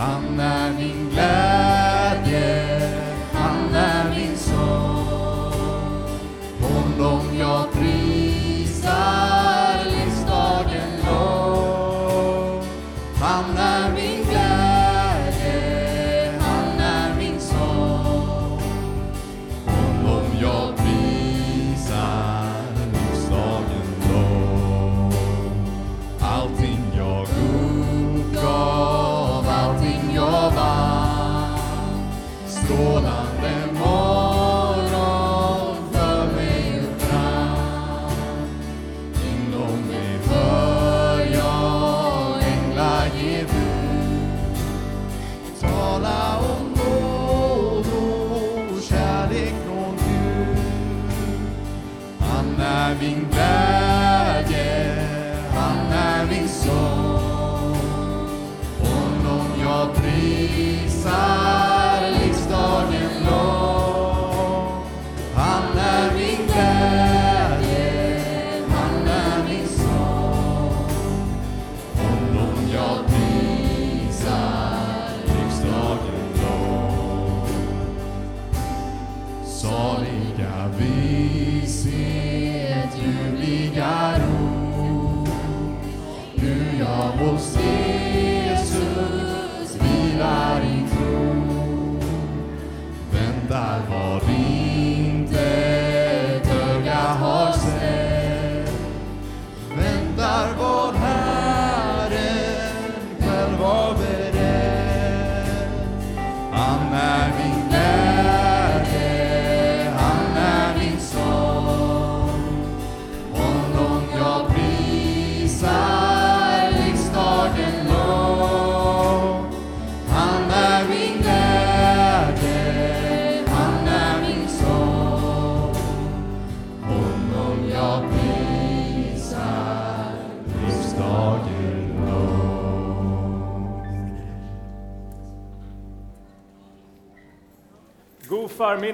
Han är min glädje,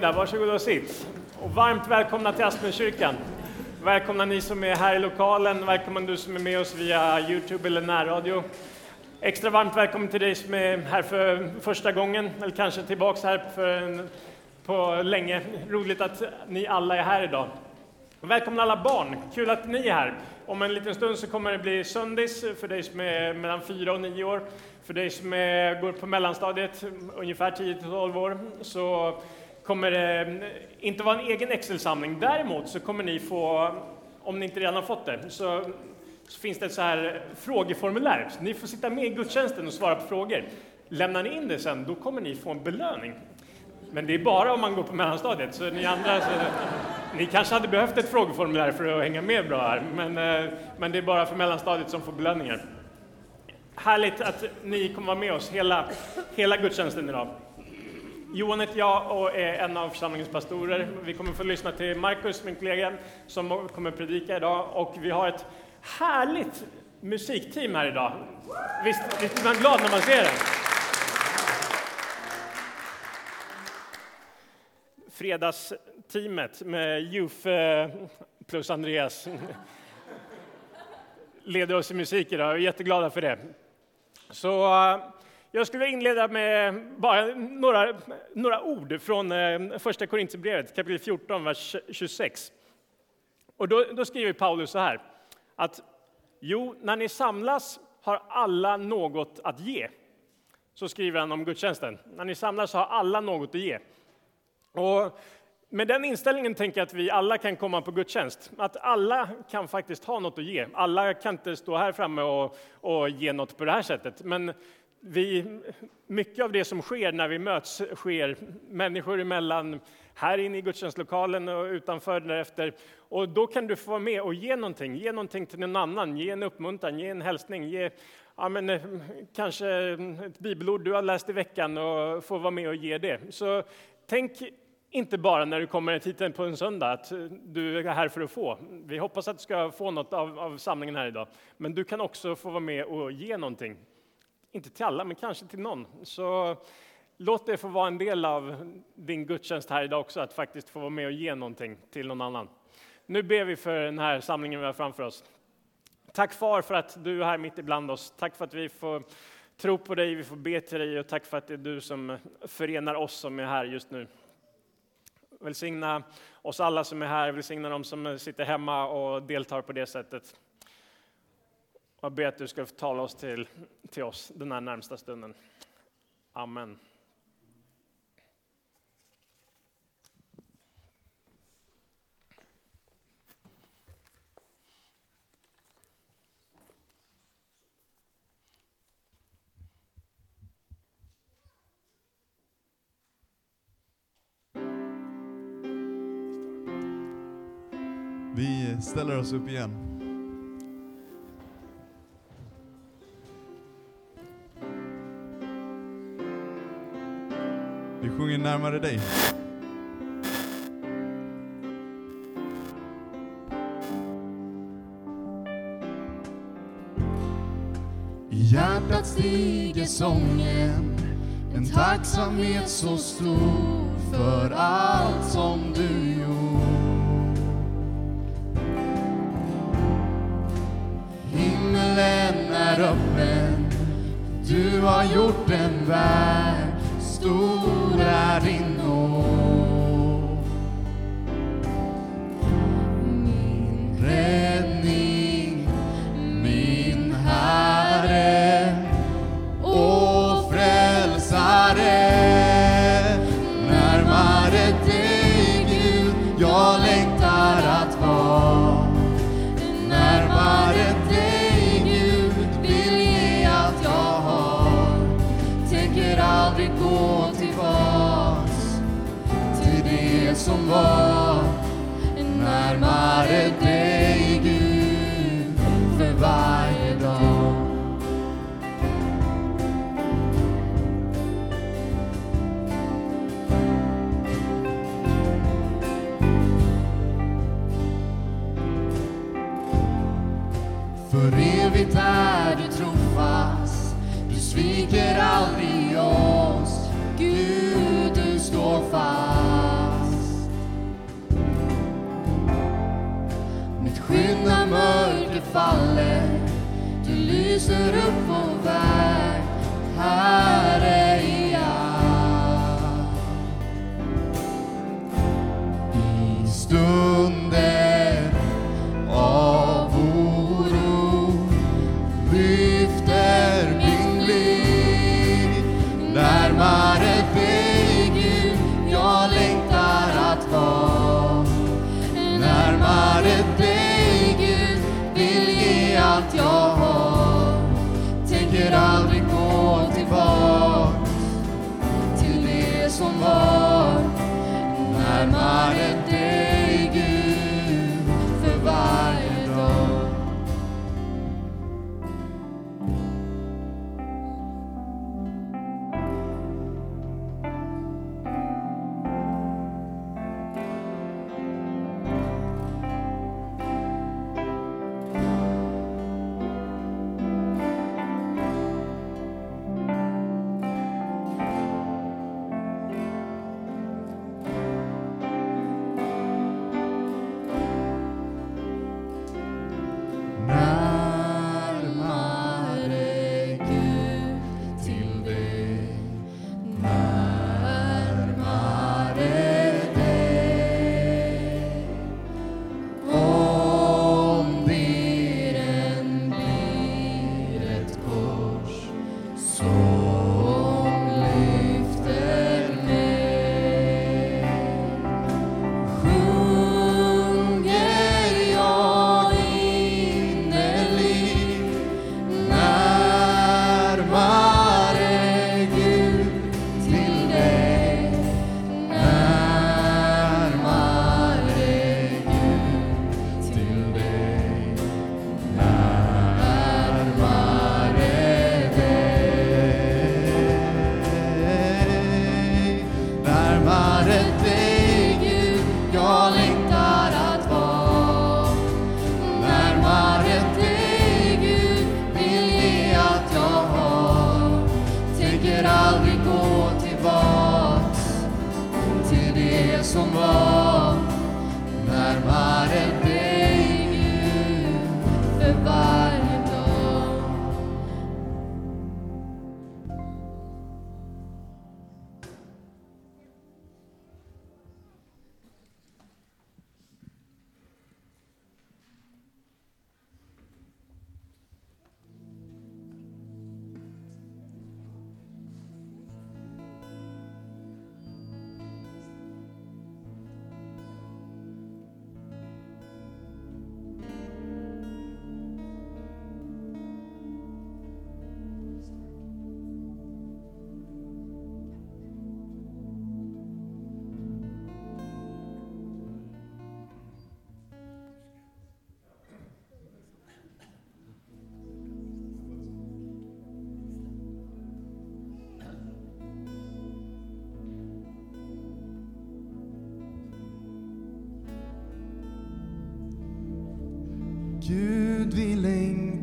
Varsågoda varsågod och sitt. Och varmt välkomna till Aspenkyrkan. Välkomna ni som är här i lokalen, välkomna du som är med oss via Youtube eller närradio. Extra varmt välkommen till dig som är här för första gången, eller kanske tillbaks här för en, på länge. Roligt att ni alla är här idag. Och Välkomna alla barn, kul att ni är här. Om en liten stund så kommer det bli söndis för dig som är mellan 4 och 9 år. För dig som är, går på mellanstadiet, ungefär 10 till 12 år, så kommer det inte vara en egen Excel-samling. Däremot så kommer ni få, om ni inte redan har fått det, så, så finns det ett så här frågeformulär. Så ni får sitta med i gudstjänsten och svara på frågor. Lämnar ni in det sen, då kommer ni få en belöning. Men det är bara om man går på mellanstadiet, så ni andra, så, ni kanske hade behövt ett frågeformulär för att hänga med bra här, men, eh, men det är bara för mellanstadiet som får belöningar. Härligt att ni kommer vara med oss hela, hela gudstjänsten idag. Johan heter jag och är en av församlingens pastorer. Vi kommer få lyssna till Markus, min kollega, som kommer predika idag. Och vi har ett härligt musikteam här idag. Visst, visst blir man glad när man ser det? Fredagsteamet med Jufe plus Andreas leder oss i musik idag. Vi är jätteglada för det. Så jag skulle vilja inleda med bara några, några ord från eh, första Korintierbrevet, kapitel 14, vers 26. Och då, då skriver Paulus så här, att jo, när ni samlas har alla något att ge. Så skriver han om gudstjänsten. När ni samlas har alla något att ge. Och med den inställningen tänker jag att vi alla kan komma på gudstjänst. Att alla kan faktiskt ha något att ge. Alla kan inte stå här framme och, och ge något på det här sättet. Men vi, mycket av det som sker när vi möts sker människor emellan, här inne i gudstjänstlokalen och utanför därefter. Och då kan du få vara med och ge någonting, ge någonting till någon annan, ge en uppmuntran, ge en hälsning, ge ja, men, eh, kanske ett bibelord du har läst i veckan och få vara med och ge det. Så tänk inte bara när du kommer hit på en söndag att du är här för att få. Vi hoppas att du ska få något av, av samlingen här idag. Men du kan också få vara med och ge någonting inte till alla, men kanske till någon. Så låt det få vara en del av din gudstjänst här idag också, att faktiskt få vara med och ge någonting till någon annan. Nu ber vi för den här samlingen vi har framför oss. Tack Far för att du är här mitt ibland oss. Tack för att vi får tro på dig, vi får be till dig och tack för att det är du som förenar oss som är här just nu. Välsigna oss alla som är här, välsigna de som sitter hemma och deltar på det sättet. Jag ber att du ska tala oss till, till oss den här närmsta stunden. Amen. Vi ställer oss upp igen. sjunger Närmare dig. I hjärtat stiger sången, en tacksamhet så stor för allt som du gjort. Himmelen är öppen, du har gjort en värld stor är din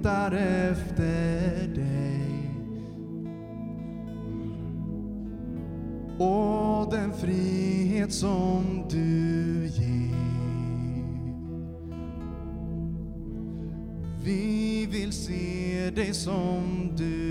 längtar efter dig. Och den frihet som du ger. Vi vill se dig som du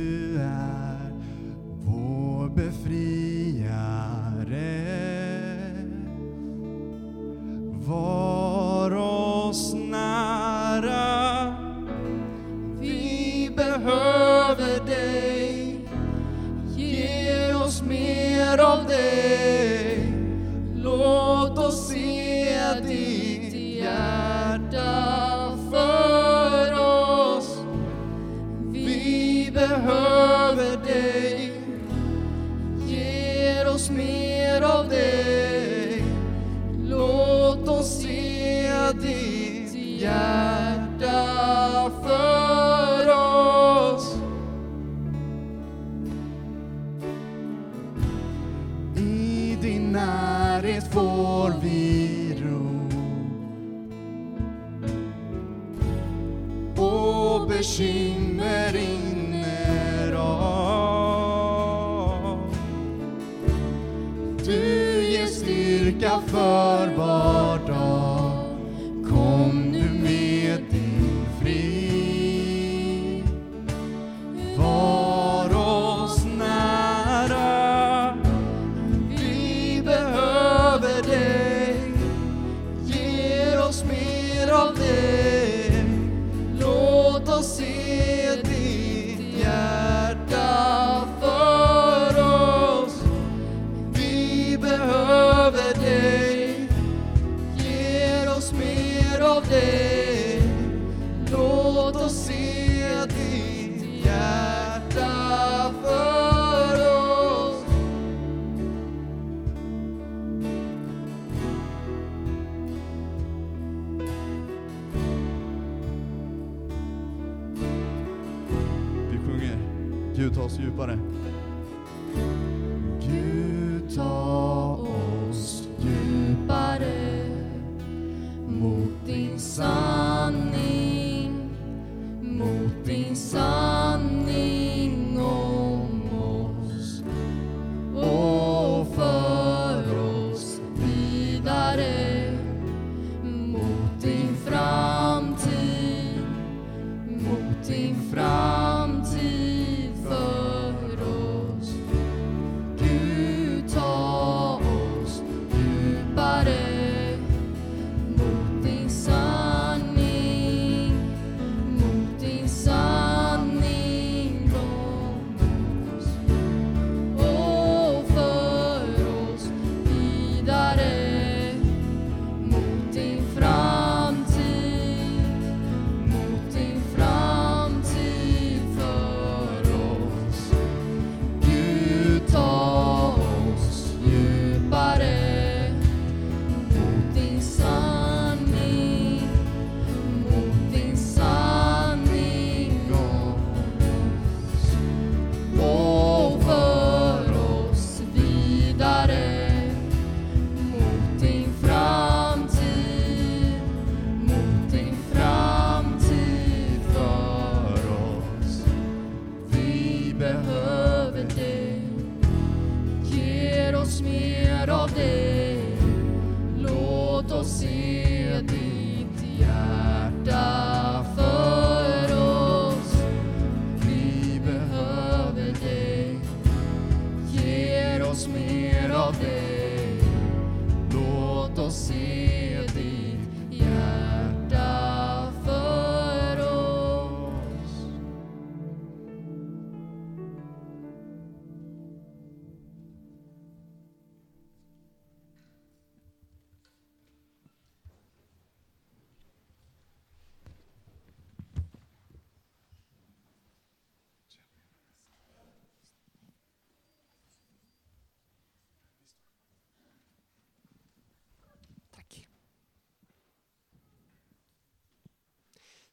mer av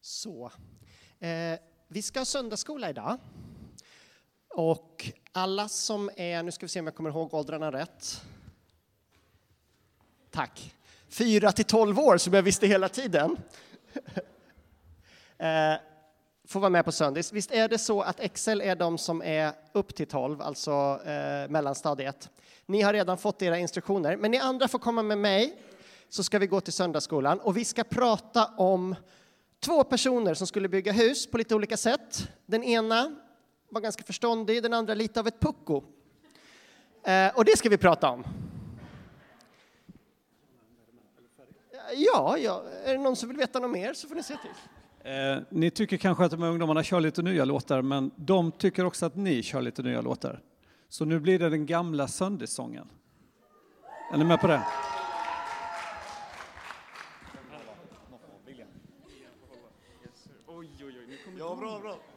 Så. Eh, vi ska ha söndagsskola idag. Och alla som är, nu ska vi se om jag kommer ihåg åldrarna rätt. Tack. 4 till 12 år som jag visste hela tiden. eh, får vara med på söndag. Visst är det så att Excel är de som är upp till 12, alltså eh, mellanstadiet. Ni har redan fått era instruktioner, men ni andra får komma med mig så ska vi gå till söndagsskolan och vi ska prata om två personer som skulle bygga hus på lite olika sätt. Den ena var ganska förståndig, den andra lite av ett pucko. Eh, och det ska vi prata om. Eh, ja, ja, är det någon som vill veta något mer så får ni se till. Eh, ni tycker kanske att de här ungdomarna kör lite nya låtar, men de tycker också att ni kör lite nya låtar. Så nu blir det den gamla söndagssången. Är ni med på det? Ja, bra,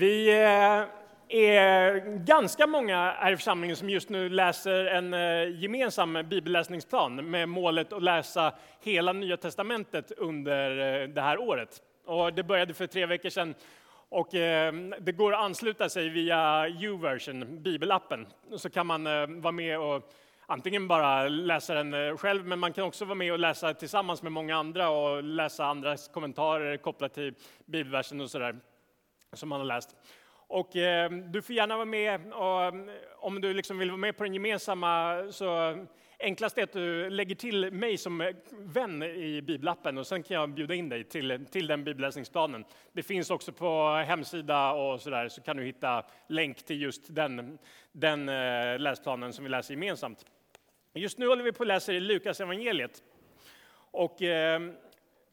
Vi eh, är ganska många här i församlingen som just nu läser en eh, gemensam bibelläsningsplan med målet att läsa hela Nya Testamentet under eh, det här året. Och det började för tre veckor sedan och det går att ansluta sig via YouVersion, bibelappen. Så kan man vara med och antingen bara läsa den själv, men man kan också vara med och läsa tillsammans med många andra och läsa andras kommentarer kopplat till bibelversen och sådär som man har läst. Och eh, du får gärna vara med, och, eh, om du liksom vill vara med på den gemensamma, så enklast är att du lägger till mig som eh, vän i bibelappen och sen kan jag bjuda in dig till, till den bibelläsningsplanen. Det finns också på hemsida och sådär, så kan du hitta länk till just den, den eh, läsplanen som vi läser gemensamt. Just nu håller vi på att läsa i Lukas evangeliet. Och eh,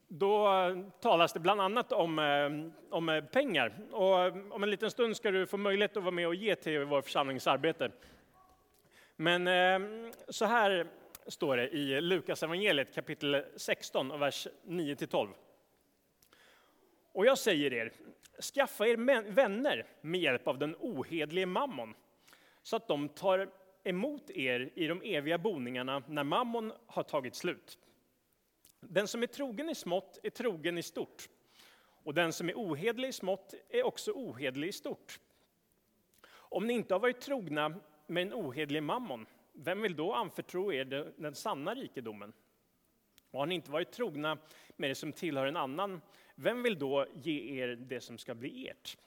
då eh, talas det bland annat om, eh, om eh, pengar. Och om en liten stund ska du få möjlighet att vara med och ge till vår församlingsarbete. Men så här står det i Lukas evangeliet kapitel 16 och vers 9-12. Och jag säger er, skaffa er vänner med hjälp av den ohedlige mammon, så att de tar emot er i de eviga boningarna när mammon har tagit slut. Den som är trogen i smått är trogen i stort, och den som är ohedlig i smått är också ohedlig i stort. Om ni inte har varit trogna med en ohedlig mammon, vem vill då anförtro er den sanna rikedomen? Och har ni inte varit trogna med det som tillhör en annan, vem vill då ge er det som ska bli ert?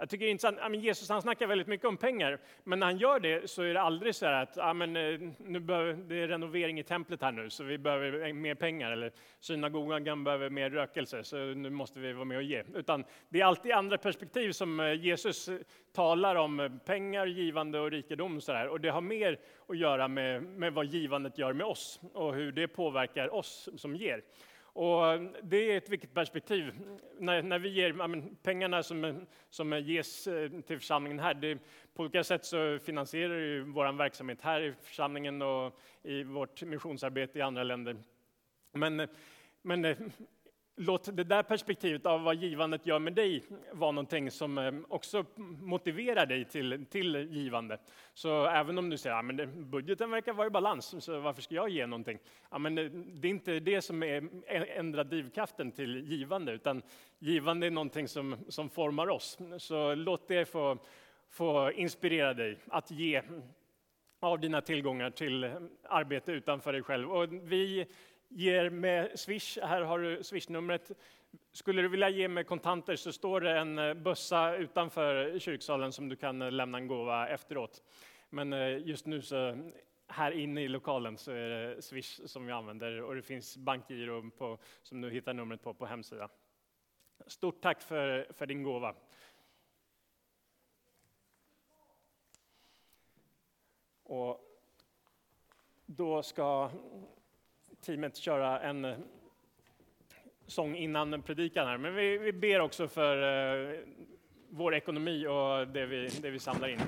Jag tycker det är intressant, ja, Jesus han snackar väldigt mycket om pengar, men när han gör det så är det aldrig så här att ja, men, eh, nu behöver, det är renovering i templet här nu, så vi behöver mer pengar, eller synagogan behöver mer rökelse, så nu måste vi vara med och ge. Utan det är alltid andra perspektiv som eh, Jesus eh, talar om pengar, givande och rikedom. Så här. Och det har mer att göra med, med vad givandet gör med oss och hur det påverkar oss som ger. Och eh, det är ett viktigt perspektiv. När, när vi ger men, pengarna som, eh, som ges eh, till församlingen här, det, på olika sätt så finansierar ju vår verksamhet här i församlingen och i vårt missionsarbete i andra länder. Men, men låt det där perspektivet av vad givandet gör med dig vara någonting som eh, också motiverar dig till, till givande. Så även om du säger att ja, men budgeten verkar vara i balans, så varför ska jag ge någonting? Ja, men eh, det är inte det som är eh, ändrar drivkraften till givande, utan givande är någonting som, som formar oss. Så låt det få, få inspirera dig att ge av dina tillgångar till arbete utanför dig själv. Och vi ger med Swish, här har du Swish-numret. Skulle du vilja ge med kontanter så står det en eh, bössa utanför kyrksalen som du kan eh, lämna en gåva efteråt. Men eh, just nu så här inne i lokalen så är det Swish som vi använder och det finns bankgiro på, som du hittar numret på på hemsidan. Stort tack för, för din gåva. Och då ska teamet köra en eh, sång innan predikan här. Men vi, vi ber också för eh, vår ekonomi och det vi, det vi samlar in.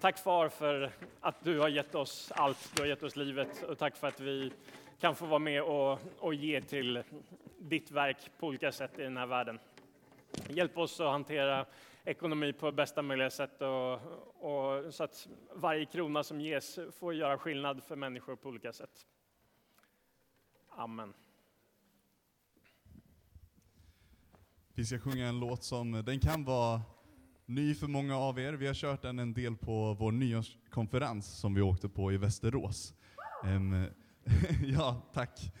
Tack far för att du har gett oss allt, du har gett oss livet och tack för att vi kan få vara med och, och ge till ditt verk på olika sätt i den här världen. Hjälp oss att hantera ekonomi på bästa möjliga sätt och, och så att varje krona som ges får göra skillnad för människor på olika sätt. Amen. Vi ska sjunga en låt som, den kan vara ny för många av er. Vi har kört den en del på vår nyårskonferens som vi åkte på i Västerås. Um, ja, tack.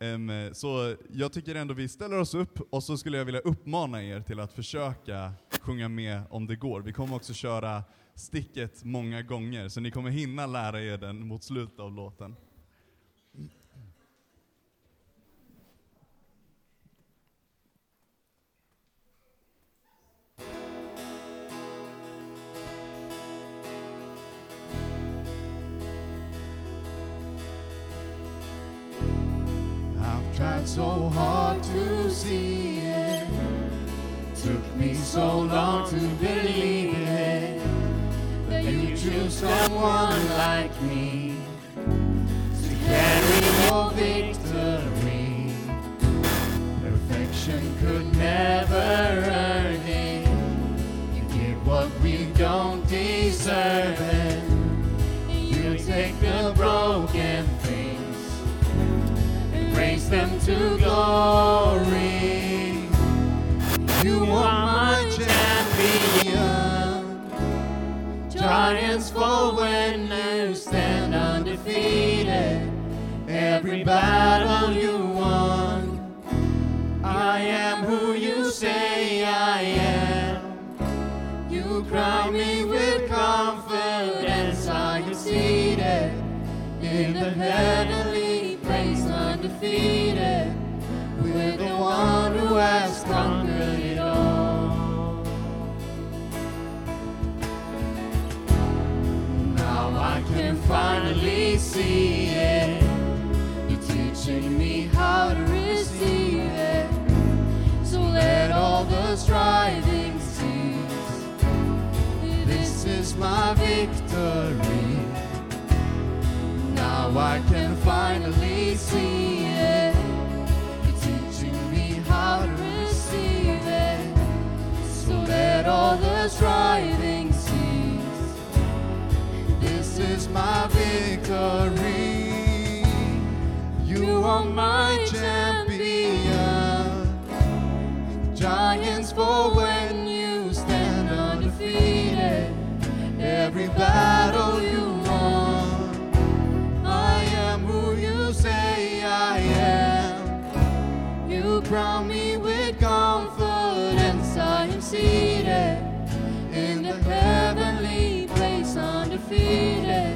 Um, så jag tycker ändå vi ställer oss upp och så skulle jag vilja uppmana er till att försöka sjunga med om det går. Vi kommer också köra sticket många gånger, så ni kommer hinna lära er den mot slutet av låten. Tried so hard to see it. Took me so long to believe it. That you choose someone like me to carry your victory. Perfection could never earn it. You give what we don't deserve them to glory. You are my champion. Giants fall when you stand undefeated. Every battle you won. I am who you say I am. You crown me with confidence. I am seated in the place, with the one who has conquered it all. Now I can finally see it. You're teaching me how to receive it. So let all the striving cease. This is my victory. Now I can finally see let all the striving cease. This is my victory. You are my champion. Giants fall when you stand undefeated. Every battle you won. I am who you say I am. You crown me with confidence. I am seated defeated.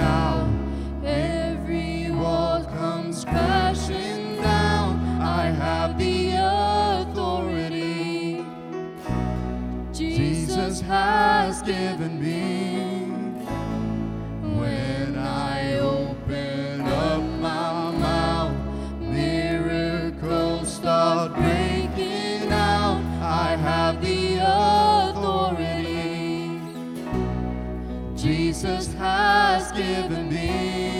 now. Jesus has given me.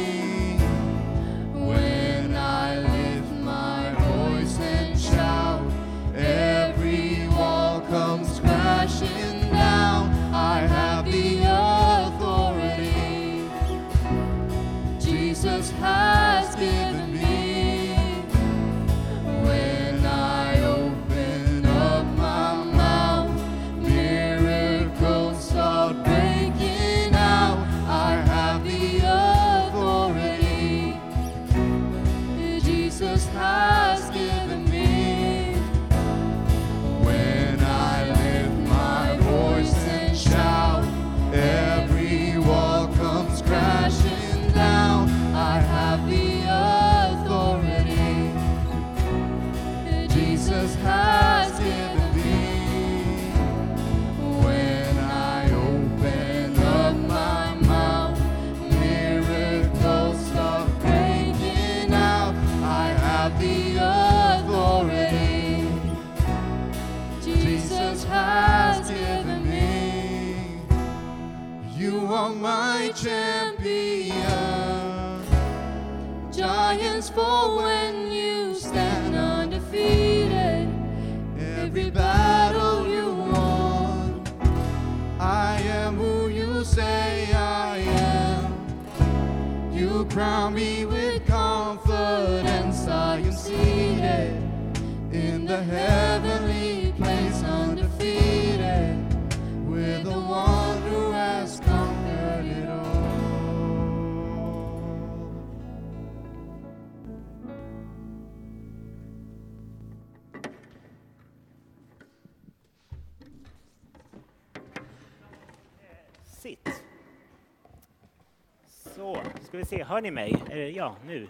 Se, hör ni mig? Eh, ja, nu.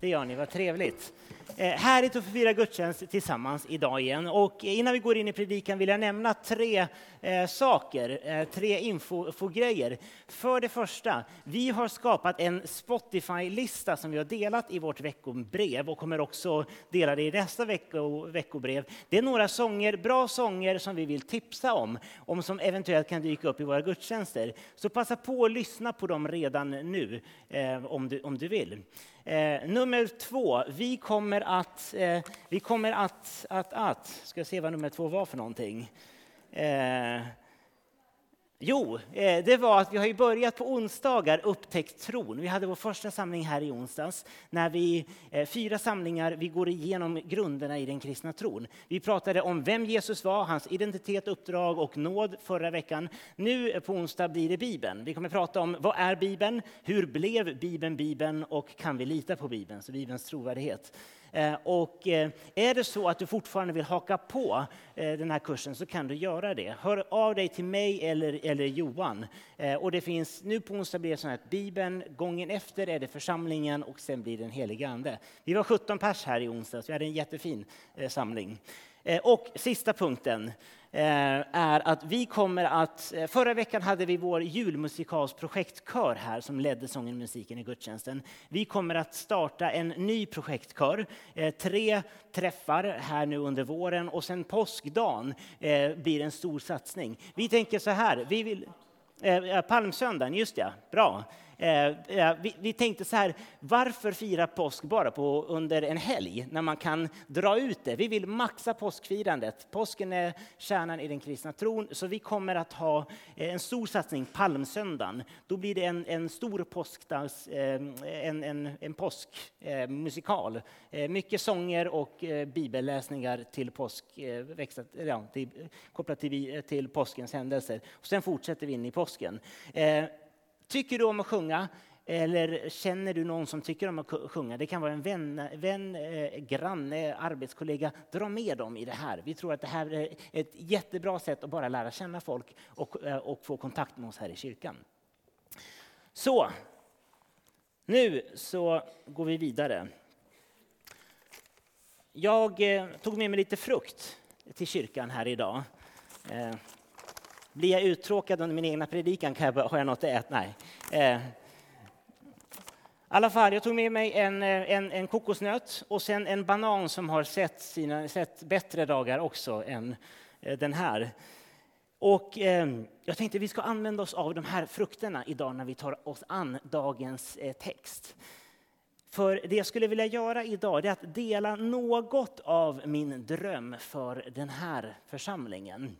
Det gör ni, vad trevligt. Eh, härligt att få fira gudstjänst tillsammans idag igen. Och innan vi går in i predikan vill jag nämna tre eh, saker, eh, tre info- infogrejer. För det första, vi har skapat en Spotify-lista som vi har delat i vårt veckobrev och kommer också dela det i nästa vecko, veckobrev. Det är några sånger, bra sånger som vi vill tipsa om, om som eventuellt kan dyka upp i våra gudstjänster. Så passa på att lyssna på dem redan nu om, du, om du vill. Nummer två, vi kommer att, eh, vi kommer att, att, att, ska jag se vad nummer två var för någonting. Eh, Jo, eh, det var att vi har ju börjat på onsdagar upptäckt tron. Vi hade vår första samling här i onsdags när vi, eh, fyra samlingar, vi går igenom grunderna i den kristna tron. Vi pratade om vem Jesus var, hans identitet, uppdrag och nåd förra veckan. Nu eh, på onsdag blir det Bibeln. Vi kommer prata om vad är Bibeln, hur blev Bibeln Bibeln och kan vi lita på Bibeln, så Bibelns trovärdighet. Eh, och eh, är det så att du fortfarande vill haka på eh, den här kursen så kan du göra det. Hör av dig till mig eller, eller Johan. Och det finns, nu på onsdag blir det så här att Bibeln, gången efter är det församlingen och sen blir det den helige Ande. Vi var 17 pers här i onsdags, vi hade en jättefin samling. Och sista punkten Eh, är att vi kommer att... Eh, förra veckan hade vi vår julmusikalsprojektkör här som ledde sången och musiken i gudstjänsten. Vi kommer att starta en ny projektkör. Eh, tre träffar här nu under våren och sen påskdagen blir en stor satsning. Vi tänker så här, vi vill... Palmsöndagen, just det, bra. Eh, eh, vi, vi tänkte så här, varför fira påsk bara på, under en helg när man kan dra ut det? Vi vill maxa påskfirandet. Påsken är kärnan i den kristna tron, så vi kommer att ha eh, en stor satsning palmsöndagen. Då blir det en, en stor påskdans, eh, en, en, en påskmusikal. Eh, eh, mycket sånger och eh, bibelläsningar till påsk, eh, växlat, ja, till, kopplat till, eh, till påskens händelser. Och sen fortsätter vi in i påsken. Eh, Tycker du om att sjunga? Eller känner du någon som tycker om att sjunga? Det kan vara en vän, vän eh, granne, arbetskollega. Dra med dem i det här. Vi tror att det här är ett jättebra sätt att bara lära känna folk och, eh, och få kontakt med oss här i kyrkan. Så, nu så går vi vidare. Jag eh, tog med mig lite frukt till kyrkan här idag. Eh, blir jag uttråkad under min egna predikan kan jag, har jag något att äta? Nej. Eh, i alla fall, jag tog med mig en, eh, en, en kokosnöt och sen en banan som har sett, sina, sett bättre dagar också än eh, den här. Och eh, jag tänkte vi ska använda oss av de här frukterna idag när vi tar oss an dagens eh, text. För det jag skulle vilja göra idag är att dela något av min dröm för den här församlingen.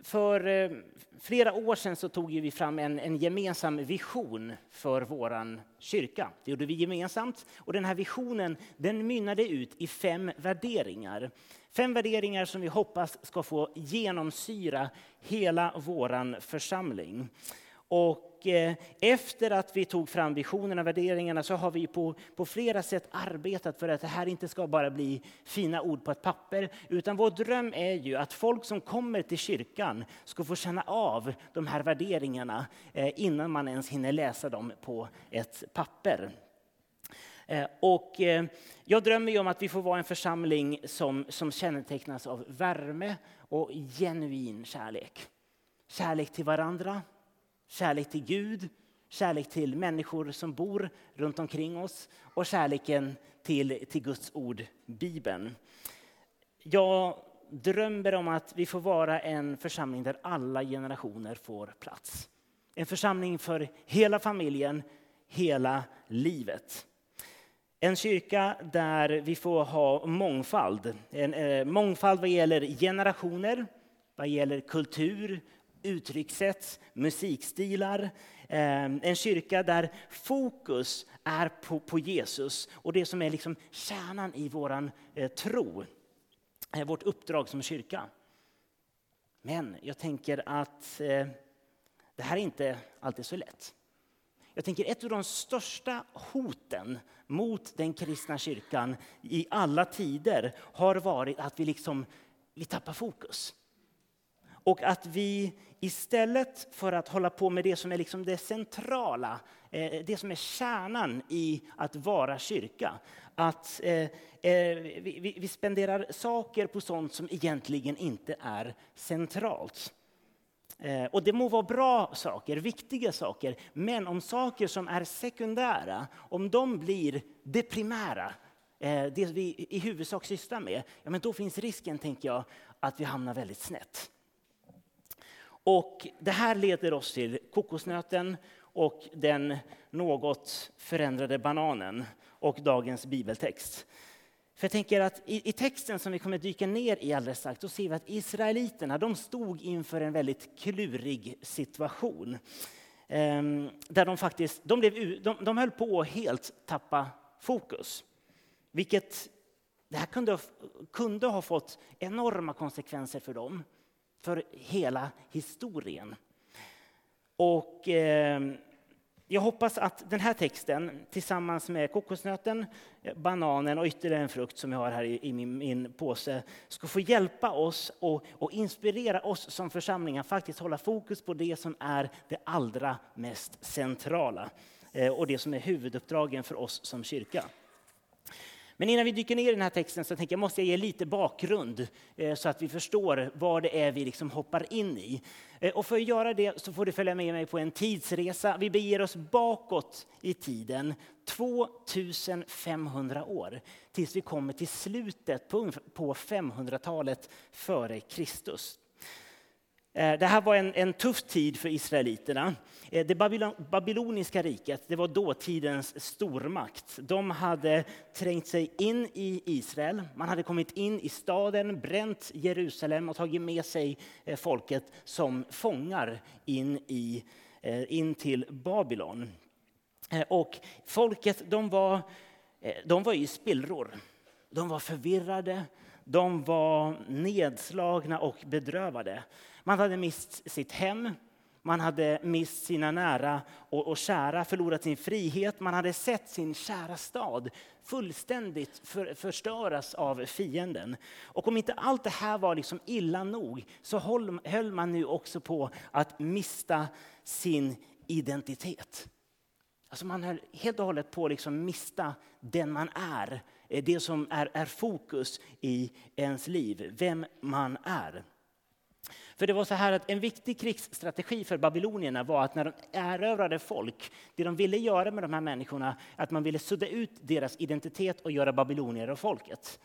För eh, flera år sedan så tog vi fram en, en gemensam vision för vår kyrka. Det gjorde vi gemensamt. Och den här visionen den mynnade ut i fem värderingar. Fem värderingar som vi hoppas ska få genomsyra hela vår församling. Och eh, efter att vi tog fram visionerna och värderingarna så har vi på, på flera sätt arbetat för att det här inte ska bara bli fina ord på ett papper. Utan vår dröm är ju att folk som kommer till kyrkan ska få känna av de här värderingarna eh, innan man ens hinner läsa dem på ett papper. Eh, och jag drömmer ju om att vi får vara en församling som, som kännetecknas av värme och genuin kärlek. Kärlek till varandra, kärlek till Gud, kärlek till människor som bor runt omkring oss och kärleken till, till Guds ord, Bibeln. Jag drömmer om att vi får vara en församling där alla generationer får plats. En församling för hela familjen, hela livet. En kyrka där vi får ha mångfald. En, eh, mångfald vad gäller generationer, vad gäller kultur, uttryckssätt, musikstilar. Ehm, en kyrka där fokus är på, på Jesus och det som är liksom kärnan i vår eh, tro. Eh, vårt uppdrag som kyrka. Men jag tänker att eh, det här är inte alltid så lätt. Jag tänker ett av de största hoten mot den kristna kyrkan i alla tider har varit att vi liksom vi tappar fokus. Och att vi istället för att hålla på med det som är liksom det centrala, eh, det som är kärnan i att vara kyrka, att eh, eh, vi, vi spenderar saker på sånt som egentligen inte är centralt. Och det må vara bra saker, viktiga saker, men om saker som är sekundära, om de blir det primära, det vi i huvudsak sysslar med, ja, men då finns risken, tänker jag, att vi hamnar väldigt snett. Och det här leder oss till kokosnöten och den något förändrade bananen och dagens bibeltext. För jag tänker att i, i texten som vi kommer dyka ner i alldeles strax, då ser vi att israeliterna de stod inför en väldigt klurig situation. Ehm, där de faktiskt, de, blev, de, de höll på att helt tappa fokus. Vilket, det här kunde, kunde ha fått enorma konsekvenser för dem för hela historien. Och eh, jag hoppas att den här texten tillsammans med kokosnöten, bananen och ytterligare en frukt som jag har här i, i min, min, påse ska få hjälpa oss och, och inspirera oss som församling att faktiskt hålla fokus på det som är det allra mest centrala eh, och det som är huvuduppdragen för oss som kyrka. Men innan vi dyker ner i den här texten så tänker jag måste jag ge lite bakgrund eh, så att vi förstår vad det är vi liksom hoppar in i. Eh, och för att göra det så får du följa med mig på en tidsresa. Vi beger oss bakåt i tiden 2500 år tills vi kommer till slutet på 500-talet före Kristus. Eh, det här var en, en tuff tid för israeliterna. Eh, det babyloniska riket det var dåtidens stormakt. De hade trängt sig in i Israel, man hade kommit in i staden, bränt Jerusalem och tagit med sig eh, folket som fångar in, i, in till Babylon. Och folket de var, de var i spillror. De var förvirrade, de var nedslagna och bedrövade. Man hade mist sitt hem, man hade mist sina nära och, och kära, förlorat sin frihet. Man hade sett sin kära stad fullständigt för, förstöras av fienden. Och om inte allt det här var liksom illa nog så höll, höll man nu också på att mista sin identitet. Alltså man höll helt och hållet på att liksom mista den man är. Eh, det som är, är fokus i ens liv, vem man är. För det var så här att en viktig krigsstrategi för babylonierna var att när de erövrade folk, det de ville göra med de här människorna, att man ville sudda ut deras identitet och göra babylonier av folket.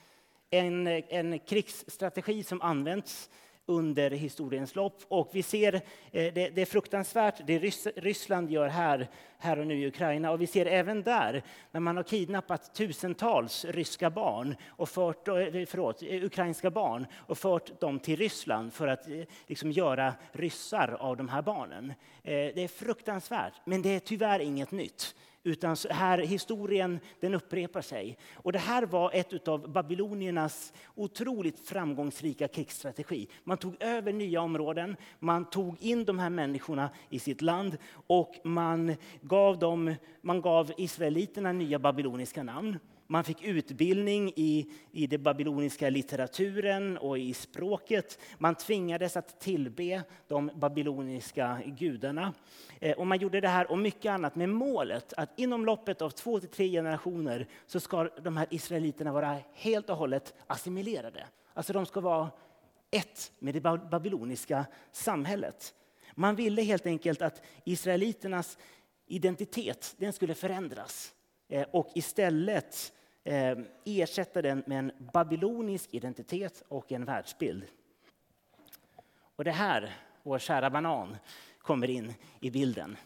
En, en krigsstrategi som använts under historiens lopp. Och vi ser eh, det, det är fruktansvärt det Ryssland gör här, här och nu i Ukraina. Och vi ser även där, när man har kidnappat tusentals ryska barn och fört, eh, förlåt, eh, ukrainska barn och fört dem till Ryssland för att liksom göra ryssar av de här barnen. Det är fruktansvärt, men det är tyvärr inget nytt. Utan här, historien den upprepar sig. Och det här var ett av babyloniernas otroligt framgångsrika krigsstrategi. Man tog över nya områden, man tog in de här människorna i sitt land och man gav, dem, man gav israeliterna nya babyloniska namn. Man fick utbildning i, i den babyloniska litteraturen och i språket. Man tvingades att tillbe de babyloniska gudarna. Eh, och man gjorde det här och mycket annat med målet att inom loppet av två till tre generationer så ska de här israeliterna vara helt och hållet assimilerade. Alltså de ska vara ett med det babyloniska samhället. Man ville helt enkelt att israeliternas identitet den skulle förändras eh, och istället Ehm, ersätta den med en babylonisk identitet och en världsbild. Och det här, vår kära banan, kommer in i bilden.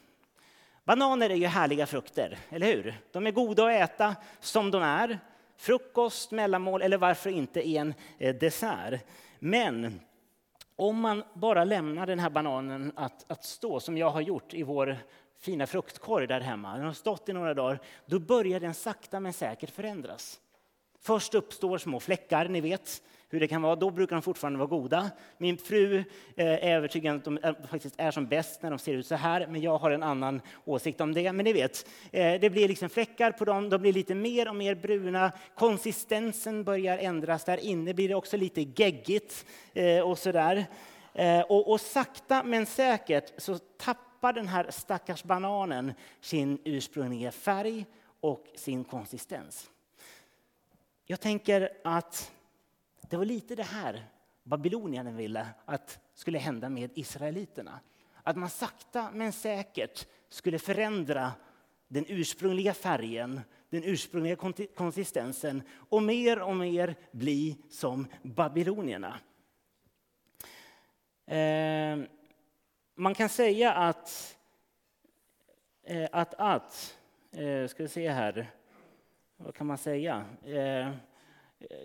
Bananer är ju härliga frukter, eller hur? De är goda att äta som de är. Frukost, mellanmål eller varför inte i en eh, dessert. Men om man bara lämnar den här bananen att, att stå, som jag har gjort i vår fina fruktkorg där hemma, den har stått i några dagar, då börjar den sakta men säkert förändras. Först uppstår små fläckar, ni vet hur det kan vara. Då brukar de fortfarande vara goda. Min fru eh, är övertygad om att de eh, faktiskt är som bäst när de ser ut så här, men jag har en annan åsikt om det. Men ni vet, eh, det blir liksom fläckar på dem, de blir lite mer och mer bruna. Konsistensen börjar ändras. Där inne blir det också lite geggigt och så där. Och, och sakta men säkert så tappar Tappar den här stackars bananen sin ursprungliga färg och sin konsistens. Jag tänker att det var lite det här babylonierna ville att skulle hända med israeliterna. Att man sakta men säkert skulle förändra den ursprungliga färgen, den ursprungliga konsistensen och mer och mer bli som babylonierna. Eh, man kan säga att, eh, att, att eh, ska vi se här, vad kan man säga? Eh,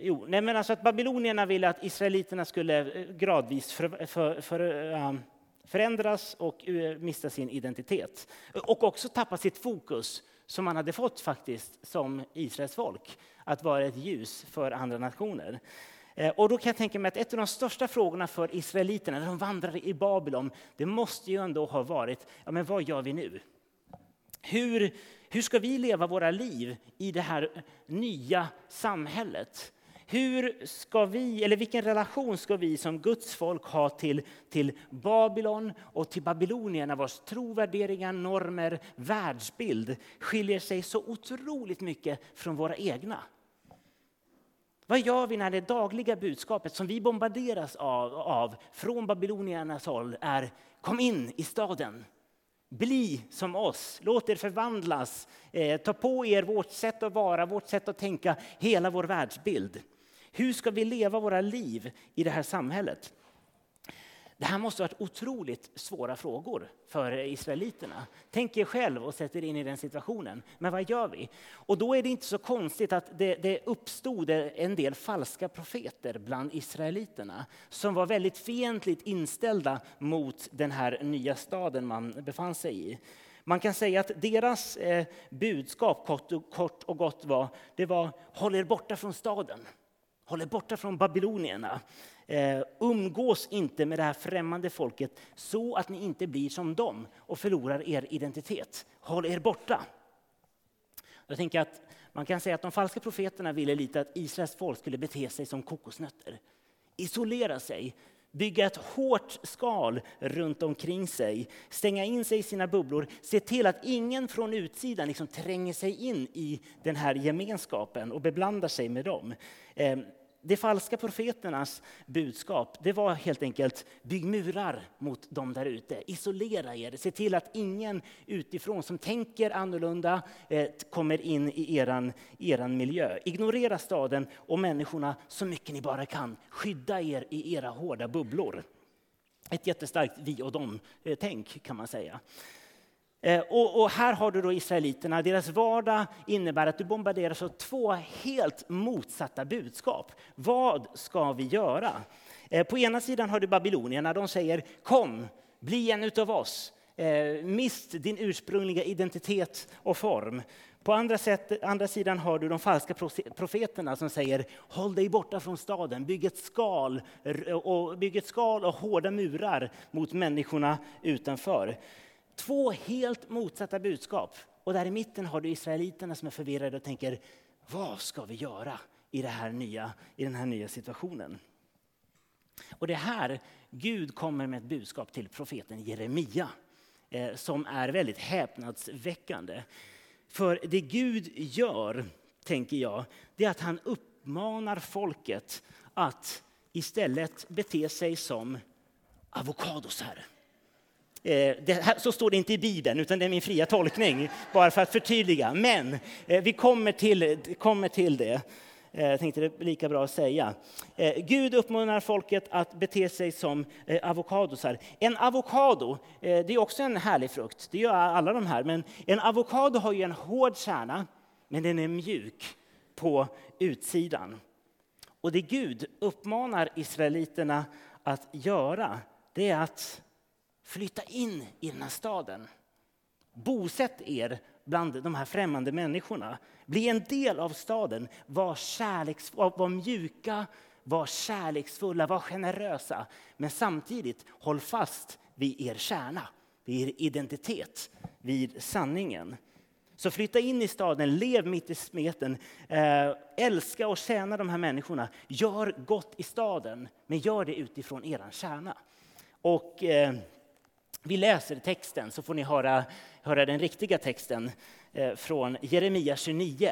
jo, nej men alltså att babylonierna ville att israeliterna skulle gradvis för, för, för, förändras och mista sin identitet. Och också tappa sitt fokus som man hade fått faktiskt som Israels folk, att vara ett ljus för andra nationer. Eh, och då kan jag tänka mig att ett av de största frågorna för israeliterna när de vandrade i Babylon, det måste ju ändå ha varit, ja men vad gör vi nu? Hur, hur ska vi leva våra liv i det här nya samhället? Hur ska vi, eller vilken relation ska vi som Guds folk ha till, till Babylon och till babylonierna vars trovärderingar, normer, världsbild skiljer sig så otroligt mycket från våra egna? Vad gör vi när det dagliga budskapet som vi bombarderas av, av från babyloniernas håll är kom in i staden? Bli som oss, låt er förvandlas, eh, ta på er vårt sätt att vara, vårt sätt att tänka, hela vår världsbild. Hur ska vi leva våra liv i det här samhället? Det här måste ha varit otroligt svåra frågor för israeliterna. Tänk er själv och sätt er in i den situationen. Men vad gör vi? Och då är det inte så konstigt att det, det uppstod en del falska profeter bland israeliterna som var väldigt fientligt inställda mot den här nya staden man befann sig i. Man kan säga att deras eh, budskap kort och, kort och gott var, det var håll er borta från staden. Håll er borta från babylonierna. Eh, umgås inte med det här främmande folket så att ni inte blir som dem och förlorar er identitet. Håll er borta. Jag tänker att man kan säga att de falska profeterna ville lite att Israels folk skulle bete sig som kokosnötter. Isolera sig, bygga ett hårt skal runt omkring sig, stänga in sig i sina bubblor, se till att ingen från utsidan liksom tränger sig in i den här gemenskapen och beblandar sig med dem. Eh, de falska profeternas budskap det var helt enkelt bygg murar mot dem där ute. Isolera er, se till att ingen utifrån som tänker annorlunda eh, kommer in i eran, eran miljö. Ignorera staden och människorna så mycket ni bara kan. Skydda er i era hårda bubblor. Ett jättestarkt vi och dem-tänk eh, kan man säga. Eh, och, och, här har du då israeliterna, deras vardag innebär att du bombarderas av två helt motsatta budskap. Vad ska vi göra? Eh, på ena sidan har du babylonierna, de säger kom, bli en utav oss. Eh, mist din ursprungliga identitet och form. På andra, sätt, andra sidan har du de falska profeterna som säger håll dig borta från staden, bygg ett skal och, bygg ett skal och hårda murar mot människorna utanför. Två helt motsatta budskap. Och där i mitten har du israeliterna som är förvirrade och tänker, Vad ska vi göra i, det här nya, i den här nya situationen? Och det är här Gud kommer med ett budskap till profeten Jeremia eh, som är väldigt häpnadsväckande. För det Gud gör, tänker jag, det är att han uppmanar folket att istället bete sig som avokadosar. Eh, här, så står det inte i Bibeln, utan det är min fria tolkning, bara för att förtydliga. Men eh, vi kommer till, kommer till det. Eh, jag tänkte det är lika bra att säga. Gud uppmanar folket att bete sig som avokadosar. En avokado, det är också en härlig frukt. Det gör alla de här. Men en avokado har ju en hård kärna, men den är mjuk på utsidan. Och det Gud uppmanar israeliterna att göra, det är att flytta in i den här staden. Bosätt er bland de här främmande människorna. Bli en del av staden. Var, kärleks, var mjuka, var kärleksfulla, var generösa. Men samtidigt håll fast vid er kärna, vid er identitet, vid sanningen. Så flytta in i staden, lev mitt i smeten, eh, älska och tjäna de här människorna. Gör gott i staden, men gör det utifrån er kärna. Och eh, vi läser texten så får ni höra, höra den riktiga texten eh, från Jeremia 29.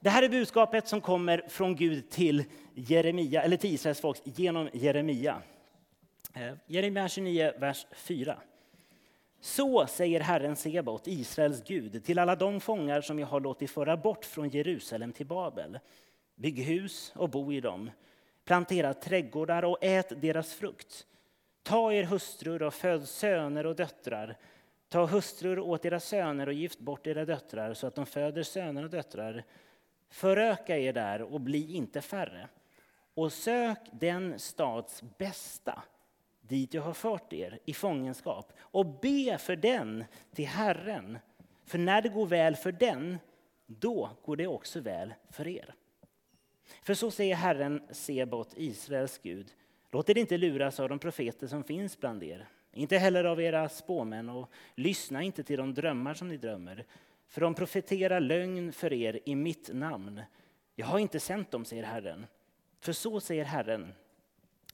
Det här är budskapet som kommer från Gud till Jeremia, eller till Israels folk genom Jeremia. Eh, Jeremia 29, vers 4. Så säger Herren Sebaot, Israels Gud, till alla de fångar som jag har låtit föra bort från Jerusalem till Babel. Bygg hus och bo i dem. Plantera trädgårdar och ät deras frukt. Ta er hustrur och föd söner och döttrar. Ta hustrur åt era söner och gift bort era döttrar så att de föder söner och döttrar. Föröka er där och bli inte färre. Och sök den stads bästa dit jag har fört er i fångenskap och be för den till Herren. För när det går väl för den, då går det också väl för er. För så säger Herren Sebot, Israels Gud. Låt er inte luras av de profeter som finns bland er, inte heller av era spåmän och lyssna inte till de drömmar som ni drömmer. För de profeterar lögn för er i mitt namn. Jag har inte sänt dem, säger Herren. För så säger Herren,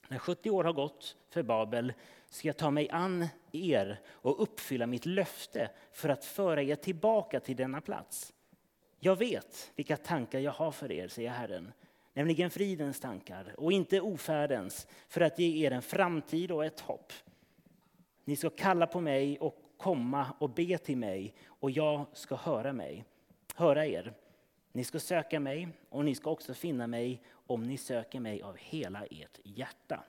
när 70 år har gått för Babel ska jag ta mig an er och uppfylla mitt löfte för att föra er tillbaka till denna plats. Jag vet vilka tankar jag har för er, säger Herren, nämligen fridens tankar och inte ofärdens, för att ge er en framtid och ett hopp. Ni ska kalla på mig och komma och be till mig och jag ska höra mig, höra er. Ni ska söka mig och ni ska också finna mig om ni söker mig av hela ert hjärta.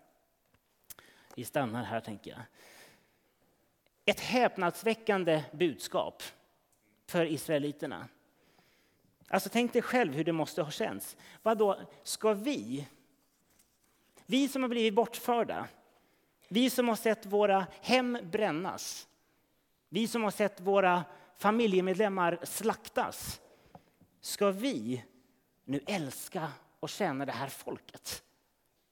Vi stannar här, tänker jag. Ett häpnadsväckande budskap för israeliterna. Alltså tänk dig själv hur det måste ha känts. Vad då ska vi, vi som har blivit bortförda, vi som har sett våra hem brännas, vi som har sett våra familjemedlemmar slaktas, ska vi nu älska och tjäna det här folket?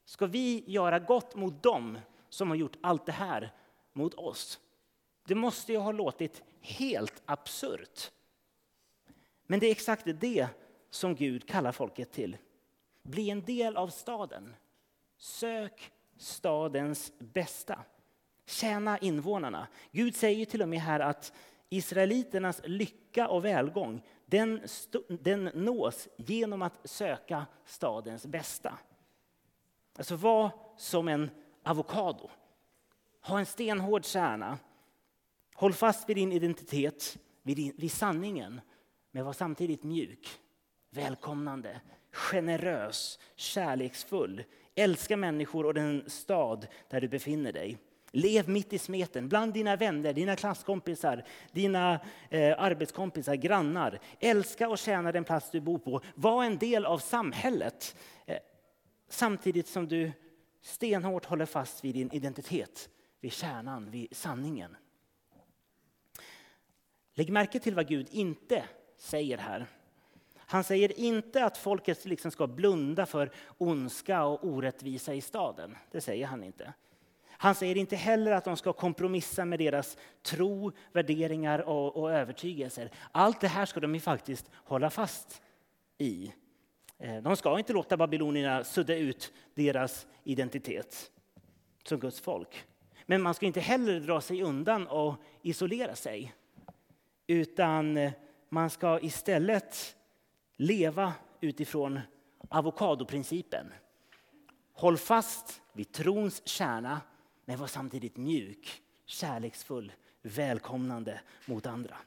Ska vi göra gott mot dem som har gjort allt det här mot oss? Det måste ju ha låtit helt absurt. Men det är exakt det som Gud kallar folket till. Bli en del av staden. Sök stadens bästa. Tjäna invånarna. Gud säger till och med här att Israeliternas lycka och välgång den, den nås genom att söka stadens bästa. Alltså var som en avokado. Ha en stenhård kärna. Håll fast vid din identitet, vid, din, vid sanningen. Men var samtidigt mjuk, välkomnande, generös, kärleksfull. Älska människor och den stad där du befinner dig. Lev mitt i smeten, bland dina vänner, dina klasskompisar, dina eh, arbetskompisar, grannar. Älska och tjäna den plats du bor på. Var en del av samhället. Eh, samtidigt som du stenhårt håller fast vid din identitet, vid kärnan, vid sanningen. Lägg märke till vad Gud inte säger här. Han säger inte att folket liksom ska blunda för ondska och orättvisa i staden. Det säger han inte. Han säger inte heller att de ska kompromissa med deras tro, värderingar och, och övertygelser. Allt det här ska de ju faktiskt hålla fast i. Eh, de ska inte låta babylonierna sudda ut deras identitet som Guds folk. Men man ska inte heller dra sig undan och isolera sig. Utan eh, man ska istället leva utifrån avokadoprincipen. Håll fast vid trons kärna, men var samtidigt mjuk, kärleksfull, välkomnande mot andra.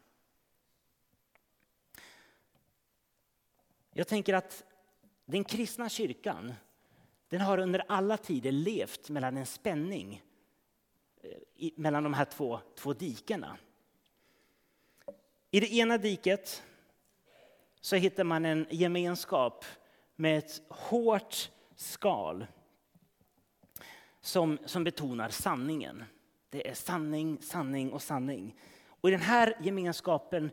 Jag tänker att den kristna kyrkan den har under alla tider levt mellan en spänning eh, mellan de här två, två dikena. I det ena diket så hittar man en gemenskap med ett hårt skal som, som betonar sanningen. Det är sanning, sanning och sanning. Och I den här gemenskapen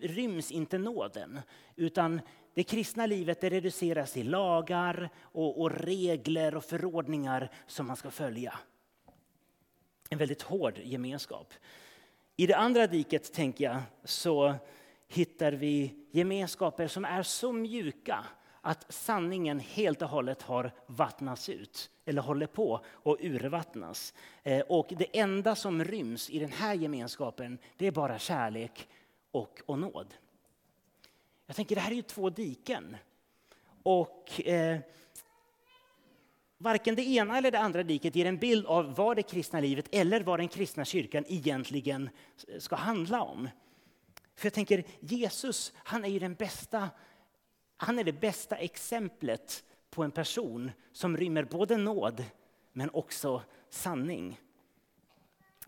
ryms inte nåden, utan det kristna livet det reduceras till lagar och, och regler och förordningar som man ska följa. En väldigt hård gemenskap. I det andra diket tänker jag så hittar vi gemenskaper som är så mjuka att sanningen helt och hållet har vattnats ut eller håller på att urvattnas. Eh, och det enda som ryms i den här gemenskapen det är bara kärlek och, och nåd. Jag tänker det här är ju två diken. Och eh, varken det ena eller det andra diket ger en bild av vad det kristna livet eller vad den kristna kyrkan egentligen ska handla om. För jag tänker, Jesus, han är ju den bästa, han är det bästa exemplet på en person som rymmer både nåd men också sanning.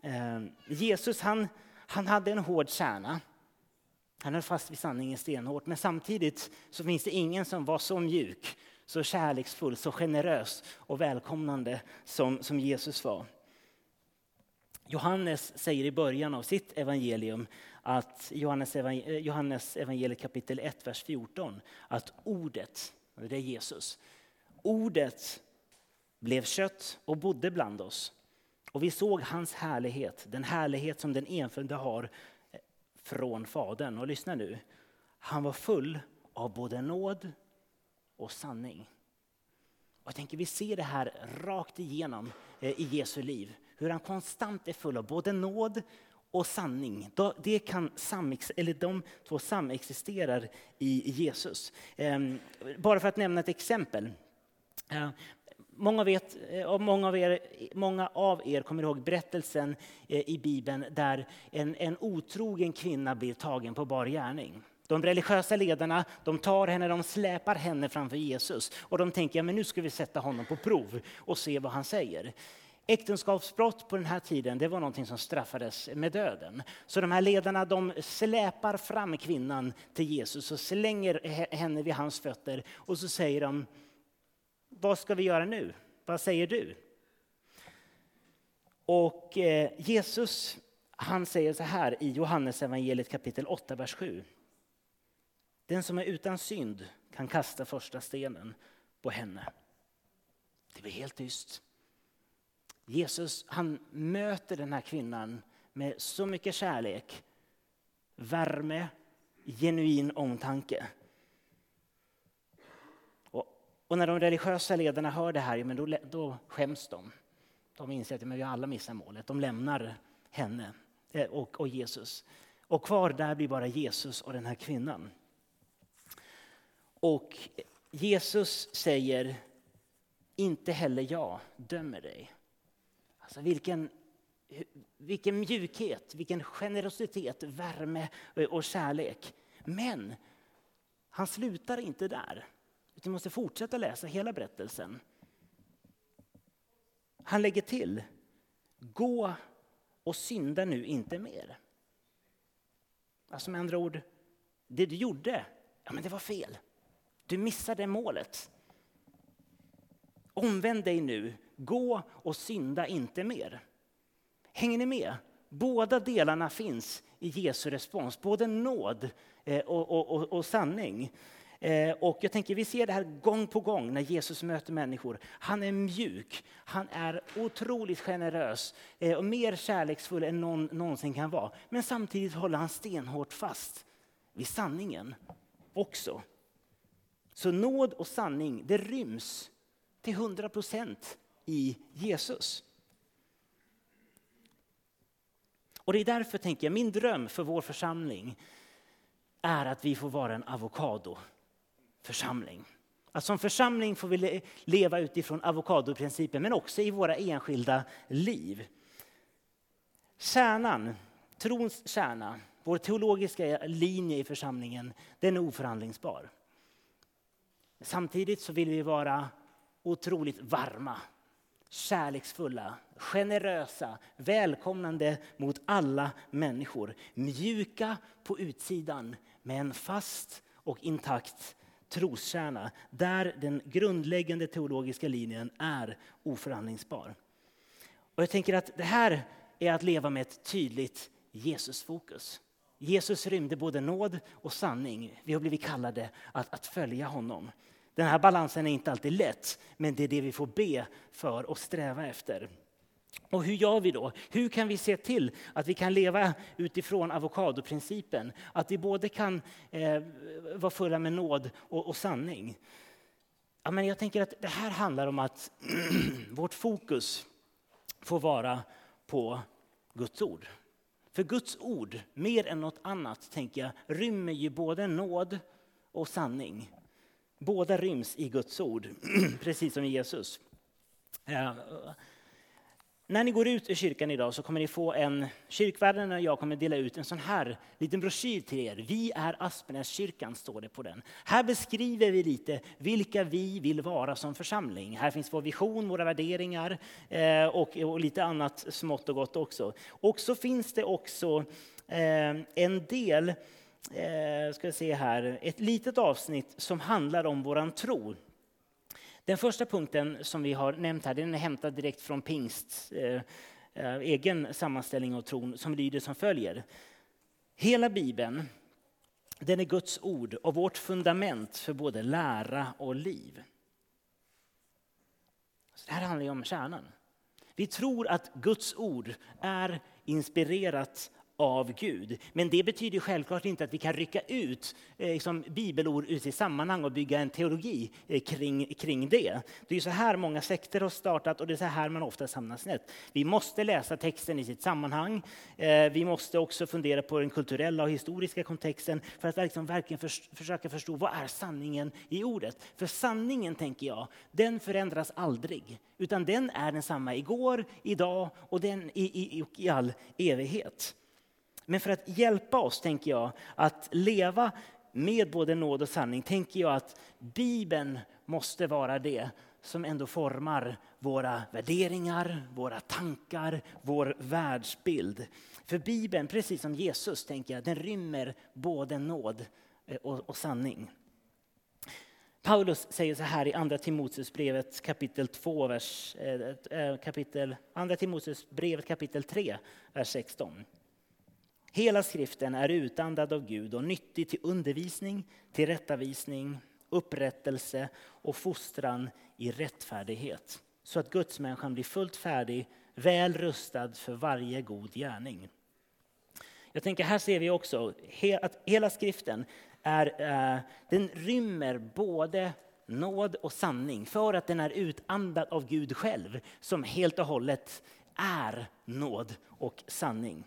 Eh, Jesus, han, han hade en hård kärna. Han höll fast vid sanningen stenhårt, men samtidigt så finns det ingen som var så mjuk, så kärleksfull, så generös och välkomnande som, som Jesus var. Johannes säger i början av sitt evangelium att Johannes, evangel eh, Johannes evangeliet kapitel 1, vers 14, att ordet, det är Jesus, ordet blev kött och bodde bland oss. Och vi såg hans härlighet, den härlighet som den enfödde har eh, från Fadern. Och lyssna nu, han var full av både nåd och sanning. Och jag tänker vi ser det här rakt igenom eh, i Jesu liv. Hur han konstant är full av både nåd och sanning. Det kan samex eller de två samexisterar i Jesus. Ehm, bara för att nämna ett exempel. Ehm, många, vet, eh, och många, av er, många av er kommer ihåg berättelsen eh, i Bibeln där en, en otrogen kvinna blir tagen på bar gärning. De religiösa ledarna de tar henne, de släpar henne framför Jesus och de tänker att ja, nu ska vi sätta honom på prov och se vad han säger. Äktenskapsbrott på den här tiden det var någonting som straffades med döden. Så de här ledarna de släpar fram kvinnan till Jesus och slänger henne vid hans fötter och så säger de vad ska vi göra nu? Vad säger du? Och eh, Jesus han säger så här i Johannes evangeliet kapitel 8, vers 7. Den som är utan synd kan kasta första stenen på henne. Det blir helt tyst. Jesus han möter den här kvinnan med så mycket kärlek, värme, genuin omtanke. Och när de religiösa ledarna hör det här, men då, då skäms de. De inser att men vi alla missar målet. De lämnar henne eh, och, och Jesus. Och kvar där blir bara Jesus och den här kvinnan. Och Jesus säger, inte heller jag dömer dig. Alltså vilken, vilken mjukhet, vilken generositet, värme och kärlek. Men han slutar inte där. Vi måste fortsätta läsa hela berättelsen. Han lägger till, gå och synda nu inte mer. Alltså med andra ord, det du gjorde, ja men det var fel. Du missade målet. Omvänd dig nu, gå och synda inte mer. Hänger ni med? Båda delarna finns i Jesu respons, både nåd eh, och, och, och, och sanning. Eh, och jag tänker, vi ser det här gång på gång när Jesus möter människor. Han är mjuk, han är otroligt generös eh, och mer kärleksfull än någon någonsin kan vara. Men samtidigt håller han stenhårt fast vid sanningen också. Så nåd och sanning, det ryms till 100 procent i Jesus. Och det är därför tänker jag, min dröm för vår församling är att vi får vara en avokadoförsamling. Att som församling får vi leva utifrån avokadoprincipen men också i våra enskilda liv. Kärnan, trons kärna, vår teologiska linje i församlingen, den är oförhandlingsbar. Samtidigt så vill vi vara otroligt varma, kärleksfulla, generösa, välkomnande mot alla människor. Mjuka på utsidan med en fast och intakt troskärna där den grundläggande teologiska linjen är oförhandlingsbar. Och jag tänker att det här är att leva med ett tydligt Jesusfokus. Jesus rymde både nåd och sanning. Vi har blivit kallade att, att följa honom. Den här balansen är inte alltid lätt, men det är det vi får be för och sträva efter. Och hur gör vi då? Hur kan vi se till att vi kan leva utifrån avokadoprincipen? Att vi både kan eh, vara fulla med nåd och, och sanning. Ja, men jag tänker att det här handlar om att vårt fokus får vara på Guds ord. För Guds ord, mer än något annat, tänker jag, rymmer ju både nåd och sanning. Båda ryms i Guds ord, precis som Jesus. Eh, när ni går ut ur kyrkan idag så kommer ni få en, kyrkvärden och jag kommer dela ut en sån här liten broschyr till er. Vi är Aspenäskyrkan, står det på den. Här beskriver vi lite vilka vi vill vara som församling. Här finns vår vision, våra värderingar eh, och, och, lite annat smått och gott också. Och så finns det också eh, en del, eh, ska jag se här, ett litet avsnitt som handlar om våran tro. Den första punkten som vi har nämnt här den är hämtad direkt från pingsts eh, eh, egen sammanställning av tron som lyder som följer. Hela Bibeln den är Guds ord och vårt fundament för både lära och liv. Så det här handlar ju om kärnan. Vi tror att Guds ord är inspirerat av Gud. Men det betyder självklart inte att vi kan rycka ut eh, liksom, bibelord ur sitt sammanhang och bygga en teologi eh, kring, kring det. Det är så här många sekter har startat och det är så här man ofta samlas. snett. Vi måste läsa texten i sitt sammanhang. Eh, vi måste också fundera på den kulturella och historiska kontexten för att liksom verkligen för, försöka förstå vad är sanningen i ordet. För sanningen, tänker jag, den förändras aldrig. Utan den är densamma igår, idag och den i, i, i all evighet. Men för att hjälpa oss, tänker jag, att leva med både nåd och sanning, tänker jag att Bibeln måste vara det som ändå formar våra värderingar, våra tankar, vår världsbild. För Bibeln, precis som Jesus, tänker jag, den rymmer både nåd eh, och, och sanning. Paulus säger så här i Andra Timoteusbrevet kapitel 2, vers, eh, eh, kapitel, Andra Timoteusbrevet kapitel 3, vers 16. Hela skriften är utandad av Gud och nyttig till undervisning, tillrättavisning, upprättelse och fostran i rättfärdighet så att gudsmänniskan blir fullt färdig, väl rustad för varje god gärning. Jag tänker här ser vi också att hela skriften är, eh, den rymmer både nåd och sanning för att den är utandad av Gud själv som helt och hållet är nåd och sanning.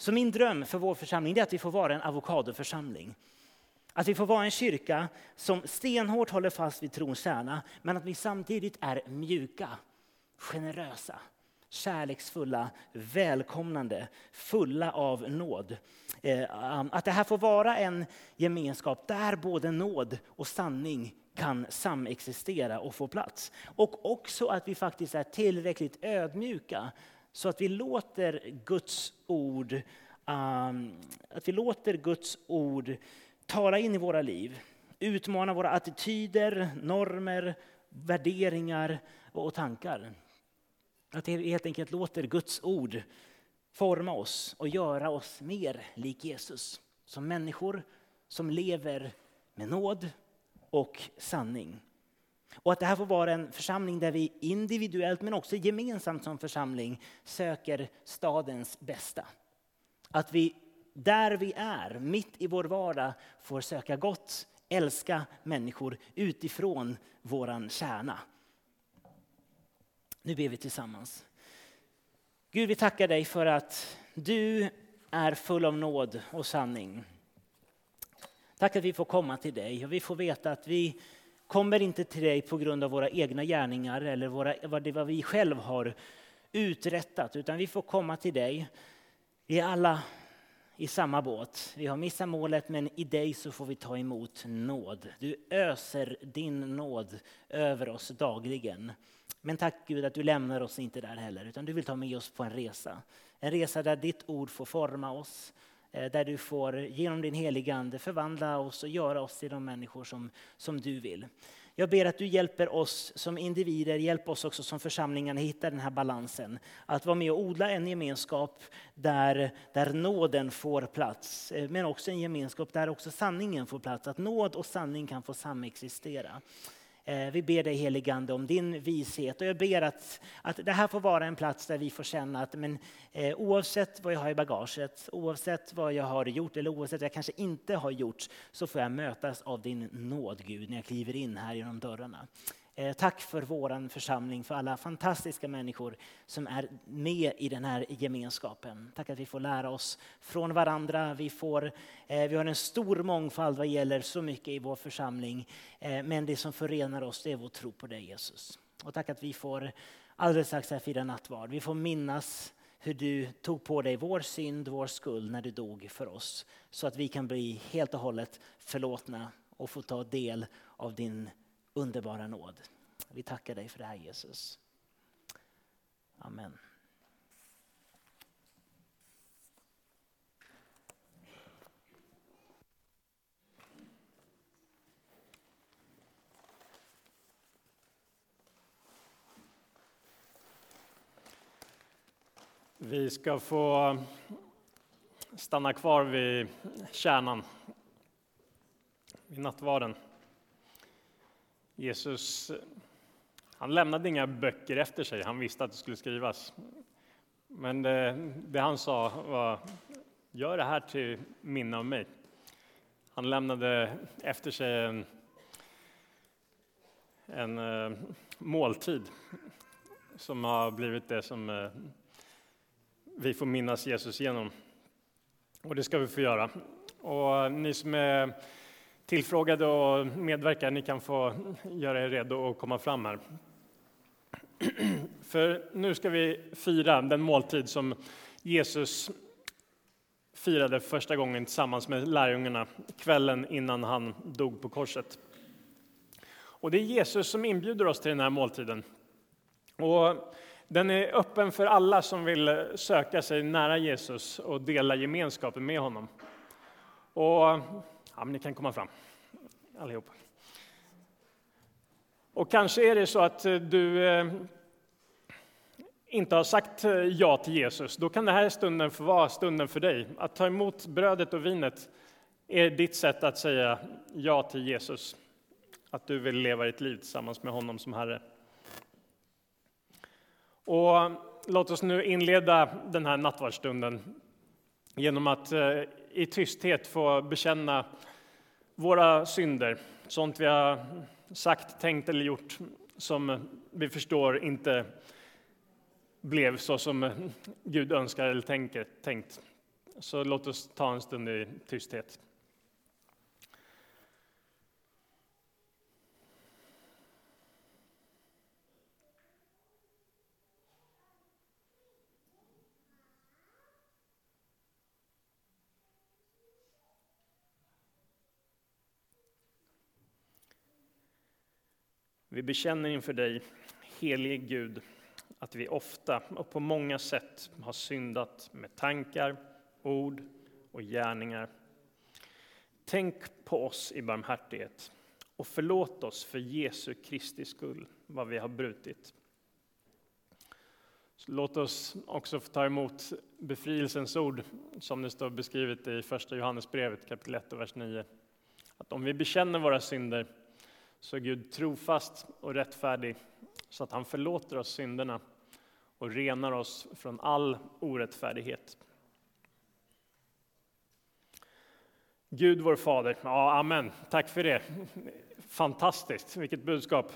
Så min dröm för vår församling är att vi får vara en avokadoförsamling. Att vi får vara en kyrka som stenhårt håller fast vid trons kärna, men att vi samtidigt är mjuka, generösa, kärleksfulla, välkomnande, fulla av nåd. Eh, um, att det här får vara en gemenskap där både nåd och sanning kan samexistera och få plats. Och också att vi faktiskt är tillräckligt ödmjuka så att vi låter Guds ord, um, att vi låter Guds ord tala in i våra liv. Utmana våra attityder, normer, värderingar och tankar. Att vi helt enkelt låter Guds ord forma oss och göra oss mer lik Jesus. Som människor som lever med nåd och sanning. Och att det här får vara en församling där vi individuellt men också gemensamt som församling söker stadens bästa. Att vi där vi är, mitt i vår vardag, får söka gott älska människor utifrån våran kärna. Nu ber vi tillsammans. Gud, vi tackar dig för att du är full av nåd och sanning. Tack att vi får komma till dig och vi får veta att vi kommer inte till dig på grund av våra egna gärningar eller våra, vad, det, vad vi själv har uträttat, utan vi får komma till dig. Vi är alla i samma båt. Vi har missat målet, men i dig så får vi ta emot nåd. Du öser din nåd över oss dagligen. Men tack Gud att du lämnar oss inte där heller, utan du vill ta med oss på en resa. En resa där ditt ord får forma oss, Eh, där du får genom din heliga Ande förvandla oss och göra oss till de människor som, som du vill. Jag ber att du hjälper oss som individer, hjälp oss också som församlingar att hitta den här balansen. Att vara med och odla en gemenskap där, där nåden får plats, eh, men också en gemenskap där också sanningen får plats. Att nåd och sanning kan få samexistera. Eh, vi ber dig heligande om din vishet och jag ber att, att det här får vara en plats där vi får känna att men, eh, oavsett vad jag har i bagaget, oavsett vad jag har gjort eller oavsett vad jag kanske inte har gjort så får jag mötas av din nåd Gud när jag kliver in här genom dörrarna. Eh, tack för vår församling, för alla fantastiska människor som är med i den här gemenskapen. Tack att vi får lära oss från varandra. Vi, får, eh, vi har en stor mångfald vad gäller så mycket i vår församling. Eh, men det som förenar oss det är vår tro på dig Jesus. Och tack att vi får alldeles strax här fira nattvard. Vi får minnas hur du tog på dig vår synd, vår skuld när du dog för oss. Så att vi kan bli helt och hållet förlåtna och få ta del av din underbara nåd. Vi tackar dig för det här Jesus. Amen. Vi ska få stanna kvar vid kärnan, vid nattvarden. Jesus han lämnade inga böcker efter sig, han visste att det skulle skrivas. Men det, det han sa var, gör det här till minne av mig. Han lämnade efter sig en, en eh, måltid som har blivit det som eh, vi får minnas Jesus genom. Och det ska vi få göra. Och ni som är tillfrågade och medverkar, ni kan få göra er redo att komma fram här. För nu ska vi fira den måltid som Jesus firade första gången tillsammans med lärjungarna kvällen innan han dog på korset. Och det är Jesus som inbjuder oss till den här måltiden. Och den är öppen för alla som vill söka sig nära Jesus och dela gemenskapen med honom. Och Ja, men ni kan komma fram allihop. Och kanske är det så att eh, du eh, inte har sagt eh, ja till Jesus. Då kan den här stunden få vara stunden för dig. Att ta emot brödet och vinet är ditt sätt att säga ja till Jesus. Att du vill leva ditt liv tillsammans med honom som Herre. Och låt oss nu inleda den här nattvardsstunden genom att i tysthet få bekänna våra synder, sånt vi har sagt, tänkt eller gjort som vi förstår inte blev så som Gud önskar eller tänker, tänkt. Så låt oss ta en stund i tysthet. Vi bekänner inför dig, helige Gud, att vi ofta och på många sätt har syndat med tankar, ord och gärningar. Tänk på oss i barmhärtighet och förlåt oss för Jesu Kristi skull vad vi har brutit. Så låt oss också få ta emot befrielsens ord som det står beskrivet i Första Johannesbrevet kapitel 1 vers 9. Att om vi bekänner våra synder så är Gud trofast och rättfärdig så att han förlåter oss synderna och renar oss från all orättfärdighet. Gud vår fader. Ja, amen. Tack för det. Fantastiskt, vilket budskap.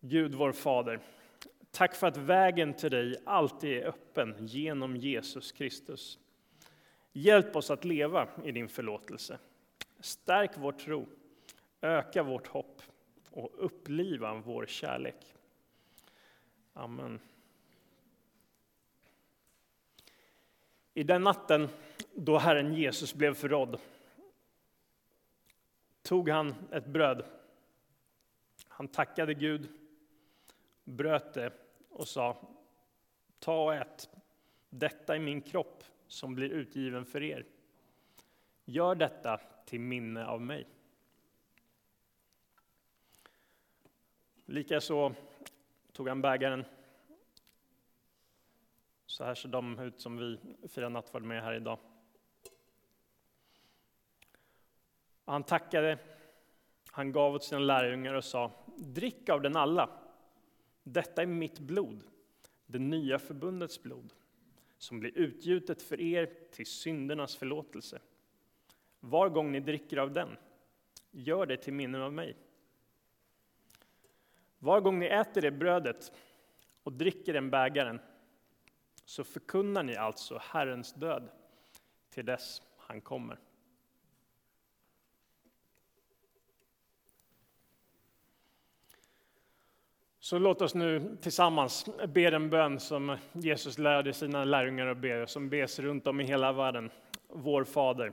Gud vår fader. Tack för att vägen till dig alltid är öppen genom Jesus Kristus. Hjälp oss att leva i din förlåtelse. Stärk vår tro, öka vårt hopp och uppliva vår kärlek. Amen. I den natten då Herren Jesus blev förrådd tog han ett bröd. Han tackade Gud, bröt det och sa Ta och ät. Detta är min kropp som blir utgiven för er. Gör detta till minne av mig. Likaså tog han bägaren. Så här ser de ut som vi firar nattvard med här idag. Han tackade, han gav åt sina lärjungar och sa Drick av den alla. Detta är mitt blod, det nya förbundets blod som blir utgjutet för er till syndernas förlåtelse. Var gång ni dricker av den, gör det till minne av mig. Var gång ni äter det brödet och dricker den bägaren så förkunnar ni alltså Herrens död till dess han kommer. Så låt oss nu tillsammans be den bön som Jesus lärde sina lärjungar att be, som bes runt om i hela världen. Vår Fader.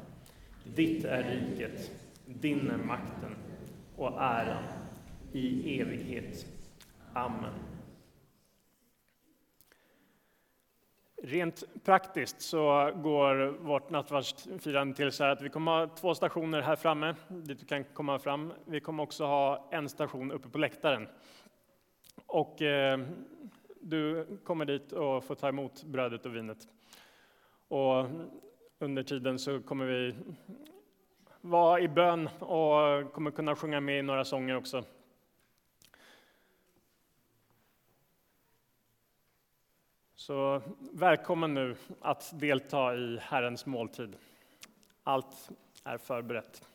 Ditt är riket, din är makten och äran i evighet. Amen. Rent praktiskt så går vårt nattvardsfirande till så här att vi kommer ha två stationer här framme dit du kan komma fram. Vi kommer också ha en station uppe på läktaren. Och eh, du kommer dit och får ta emot brödet och vinet. Och under tiden så kommer vi vara i bön och kommer kunna sjunga med i några sånger också. Så välkommen nu att delta i Herrens måltid. Allt är förberett.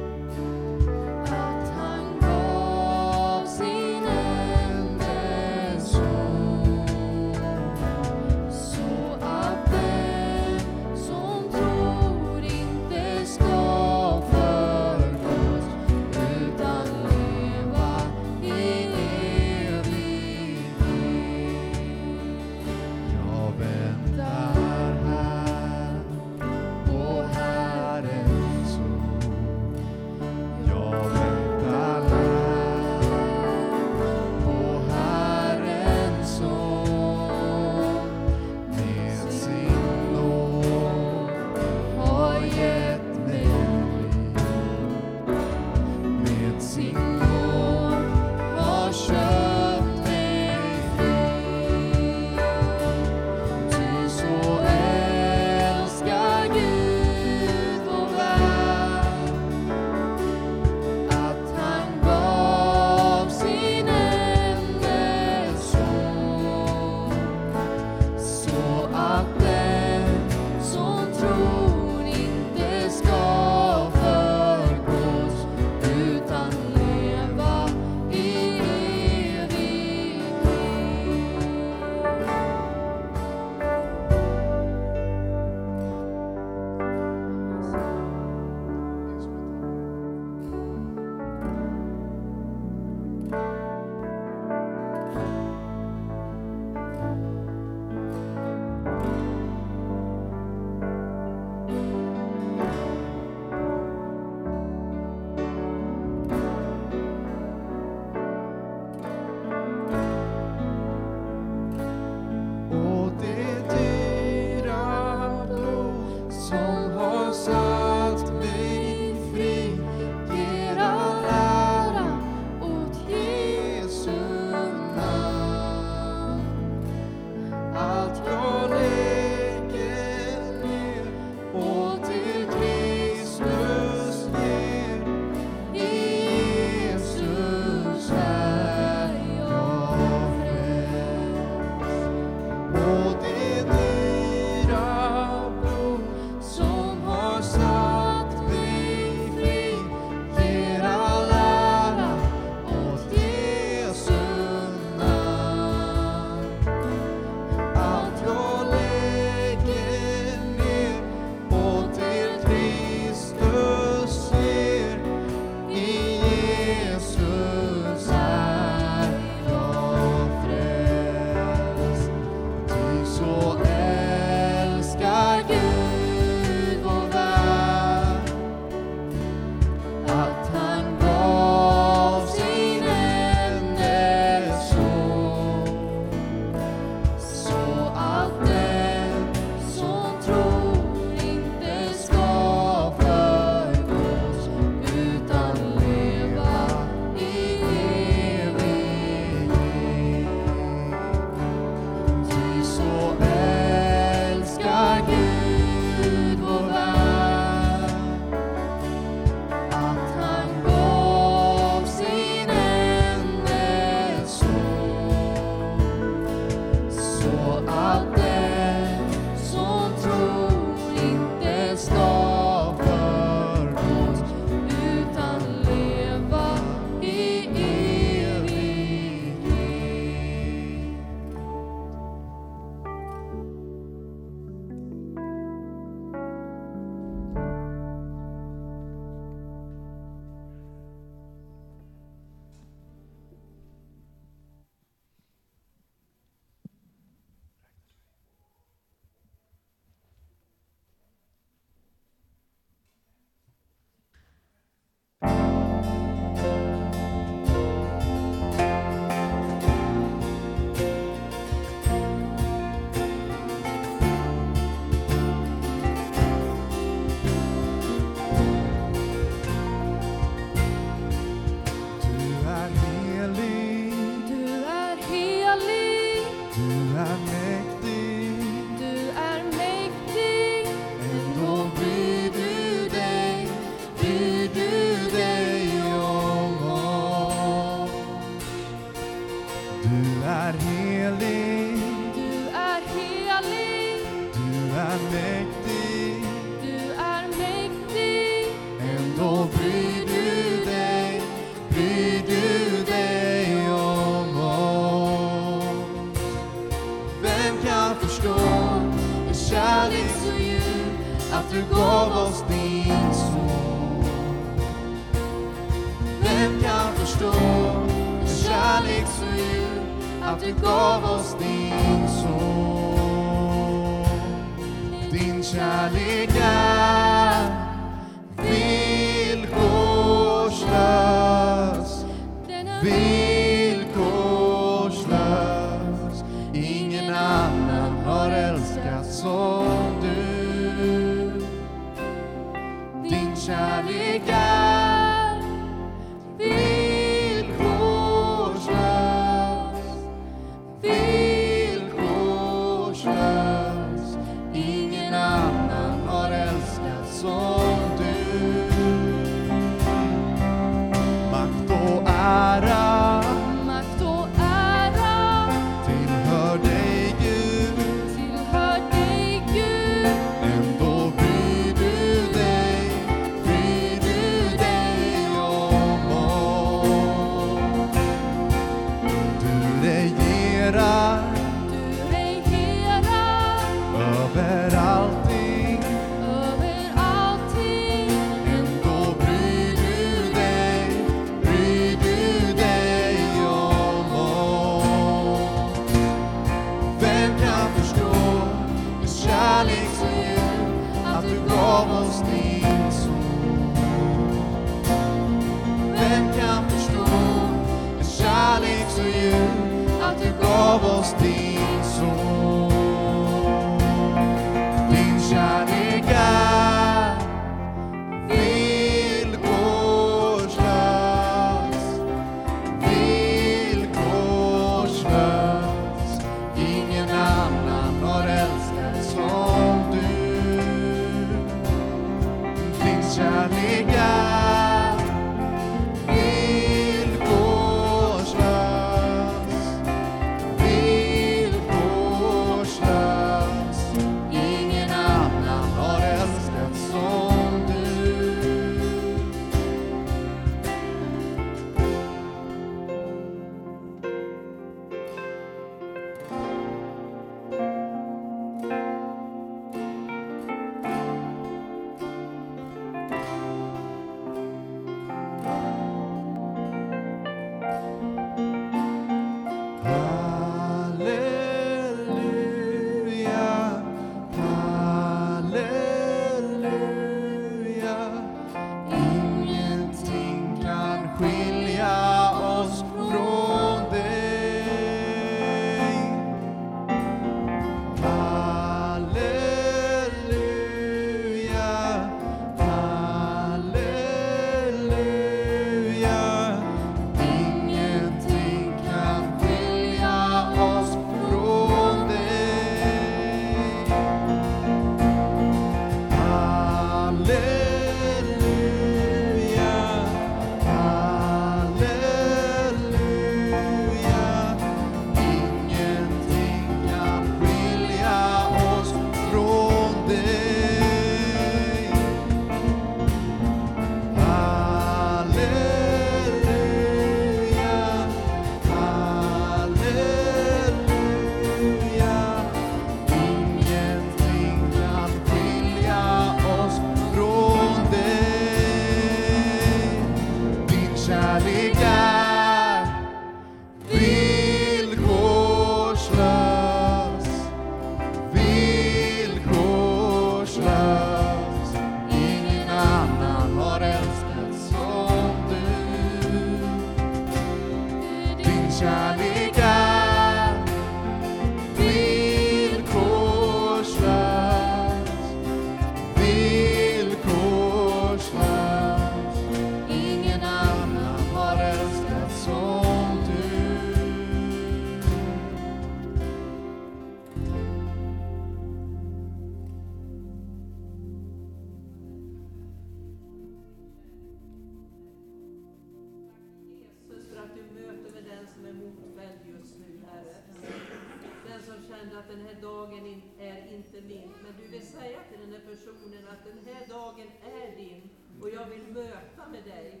Den här personen att den här dagen är din och jag vill möta med dig.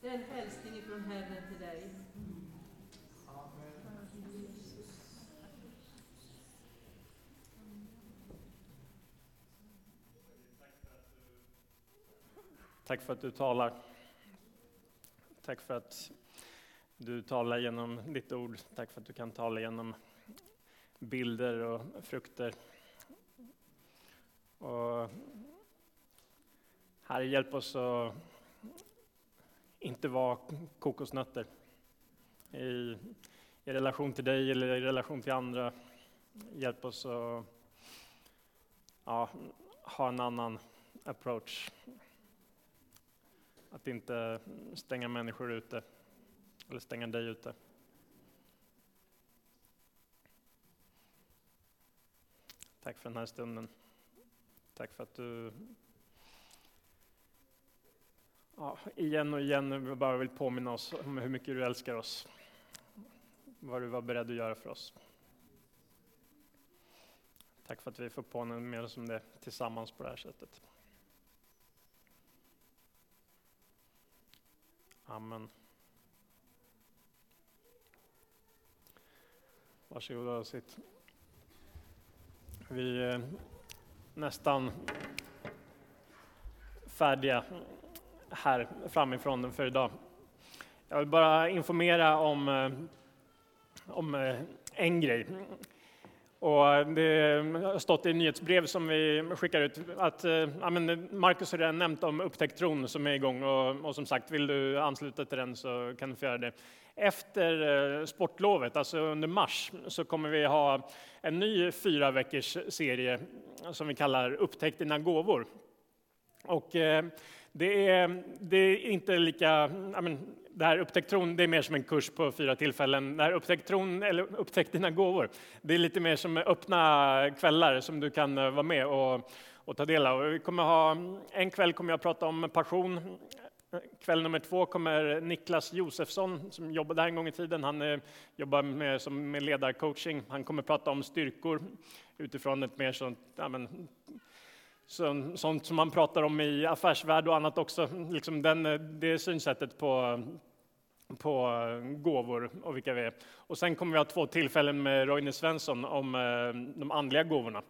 Det är en hälsning från Herren till dig. Tack för att du talar. Tack för att du talar genom ditt ord. Tack för att du kan tala genom bilder och frukter. Och Herre, hjälp oss att inte vara kokosnötter i, i relation till dig eller i relation till andra. Hjälp oss att ja, ha en annan approach. Att inte stänga människor ute eller stänga dig ute. Tack för den här stunden. Tack för att du ja, igen och igen bara vill påminna oss om hur mycket du älskar oss. Vad du var beredd att göra för oss. Tack för att vi får påminna med oss om det tillsammans på det här sättet. Amen. Varsågoda och sitt. Vi eh, nästan färdiga här framifrån för idag. Jag vill bara informera om, eh, om eh, en grej. Och eh, det har stått i nyhetsbrev som vi skickar ut att ja, men Marcus har redan nämnt om upptäckt tron som är igång och, och som sagt, vill du ansluta till den så kan du få göra det. Efter eh, sportlovet, alltså under mars, så kommer vi ha en ny fyra veckors serie som vi kallar Upptäck dina gåvor. Och eh, det är, det är inte lika, men, det här Upptäck tron, det är mer som en kurs på fyra tillfällen. Det här Upptäck tron, eller Upptäck dina gåvor, det är lite mer som öppna kvällar som du kan eh, vara med och, och ta del av. Vi kommer ha, en kväll kommer jag prata om passion. Kväll nummer två kommer Niklas Josefsson som jobbade här en gång i tiden. Han eh, jobbar med, som med ledarcoaching. Han kommer prata om styrkor utifrån ett mer sånt, ja, men, sånt som man pratar om i affärsvärld och annat också. Liksom den, eh, det synsättet på, på eh, gåvor och vilka vi är. Och sen kommer vi ha två tillfällen med Roine Svensson om de andliga gåvorna.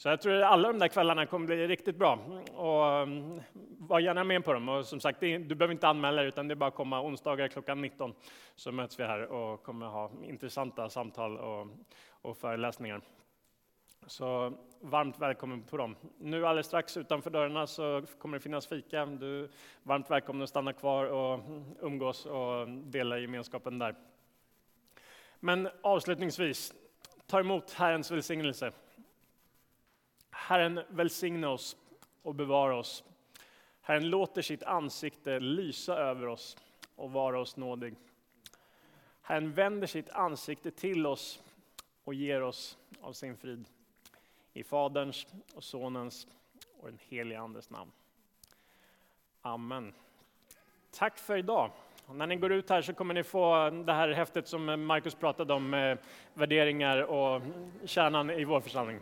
Så jag tror att alla de där kvällarna kommer bli riktigt bra. Och mm, var gärna med på dem. Och som sagt, du behöver inte anmäla dig, utan det är bara att komma onsdagar klockan 19 så möts vi här och kommer ha intressanta samtal och, och föreläsningar. Så varmt välkommen på dem. Nu alldeles strax utanför dörrarna så kommer det finnas fika. Du är varmt välkommen att stanna kvar och umgås och dela gemenskapen där. Men avslutningsvis, ta emot Herrens välsignelse. Herren välsigne oss och bevara oss. Herren låter sitt ansikte lysa över oss och vara oss nådig. Herren vänder sitt ansikte till oss och ger oss av sin frid. I Faderns och Sonens och den helige Andes namn. Amen. Tack för idag. Och när ni går ut här så kommer ni få det här häftet som Markus pratade om, med värderingar och kärnan i vår församling.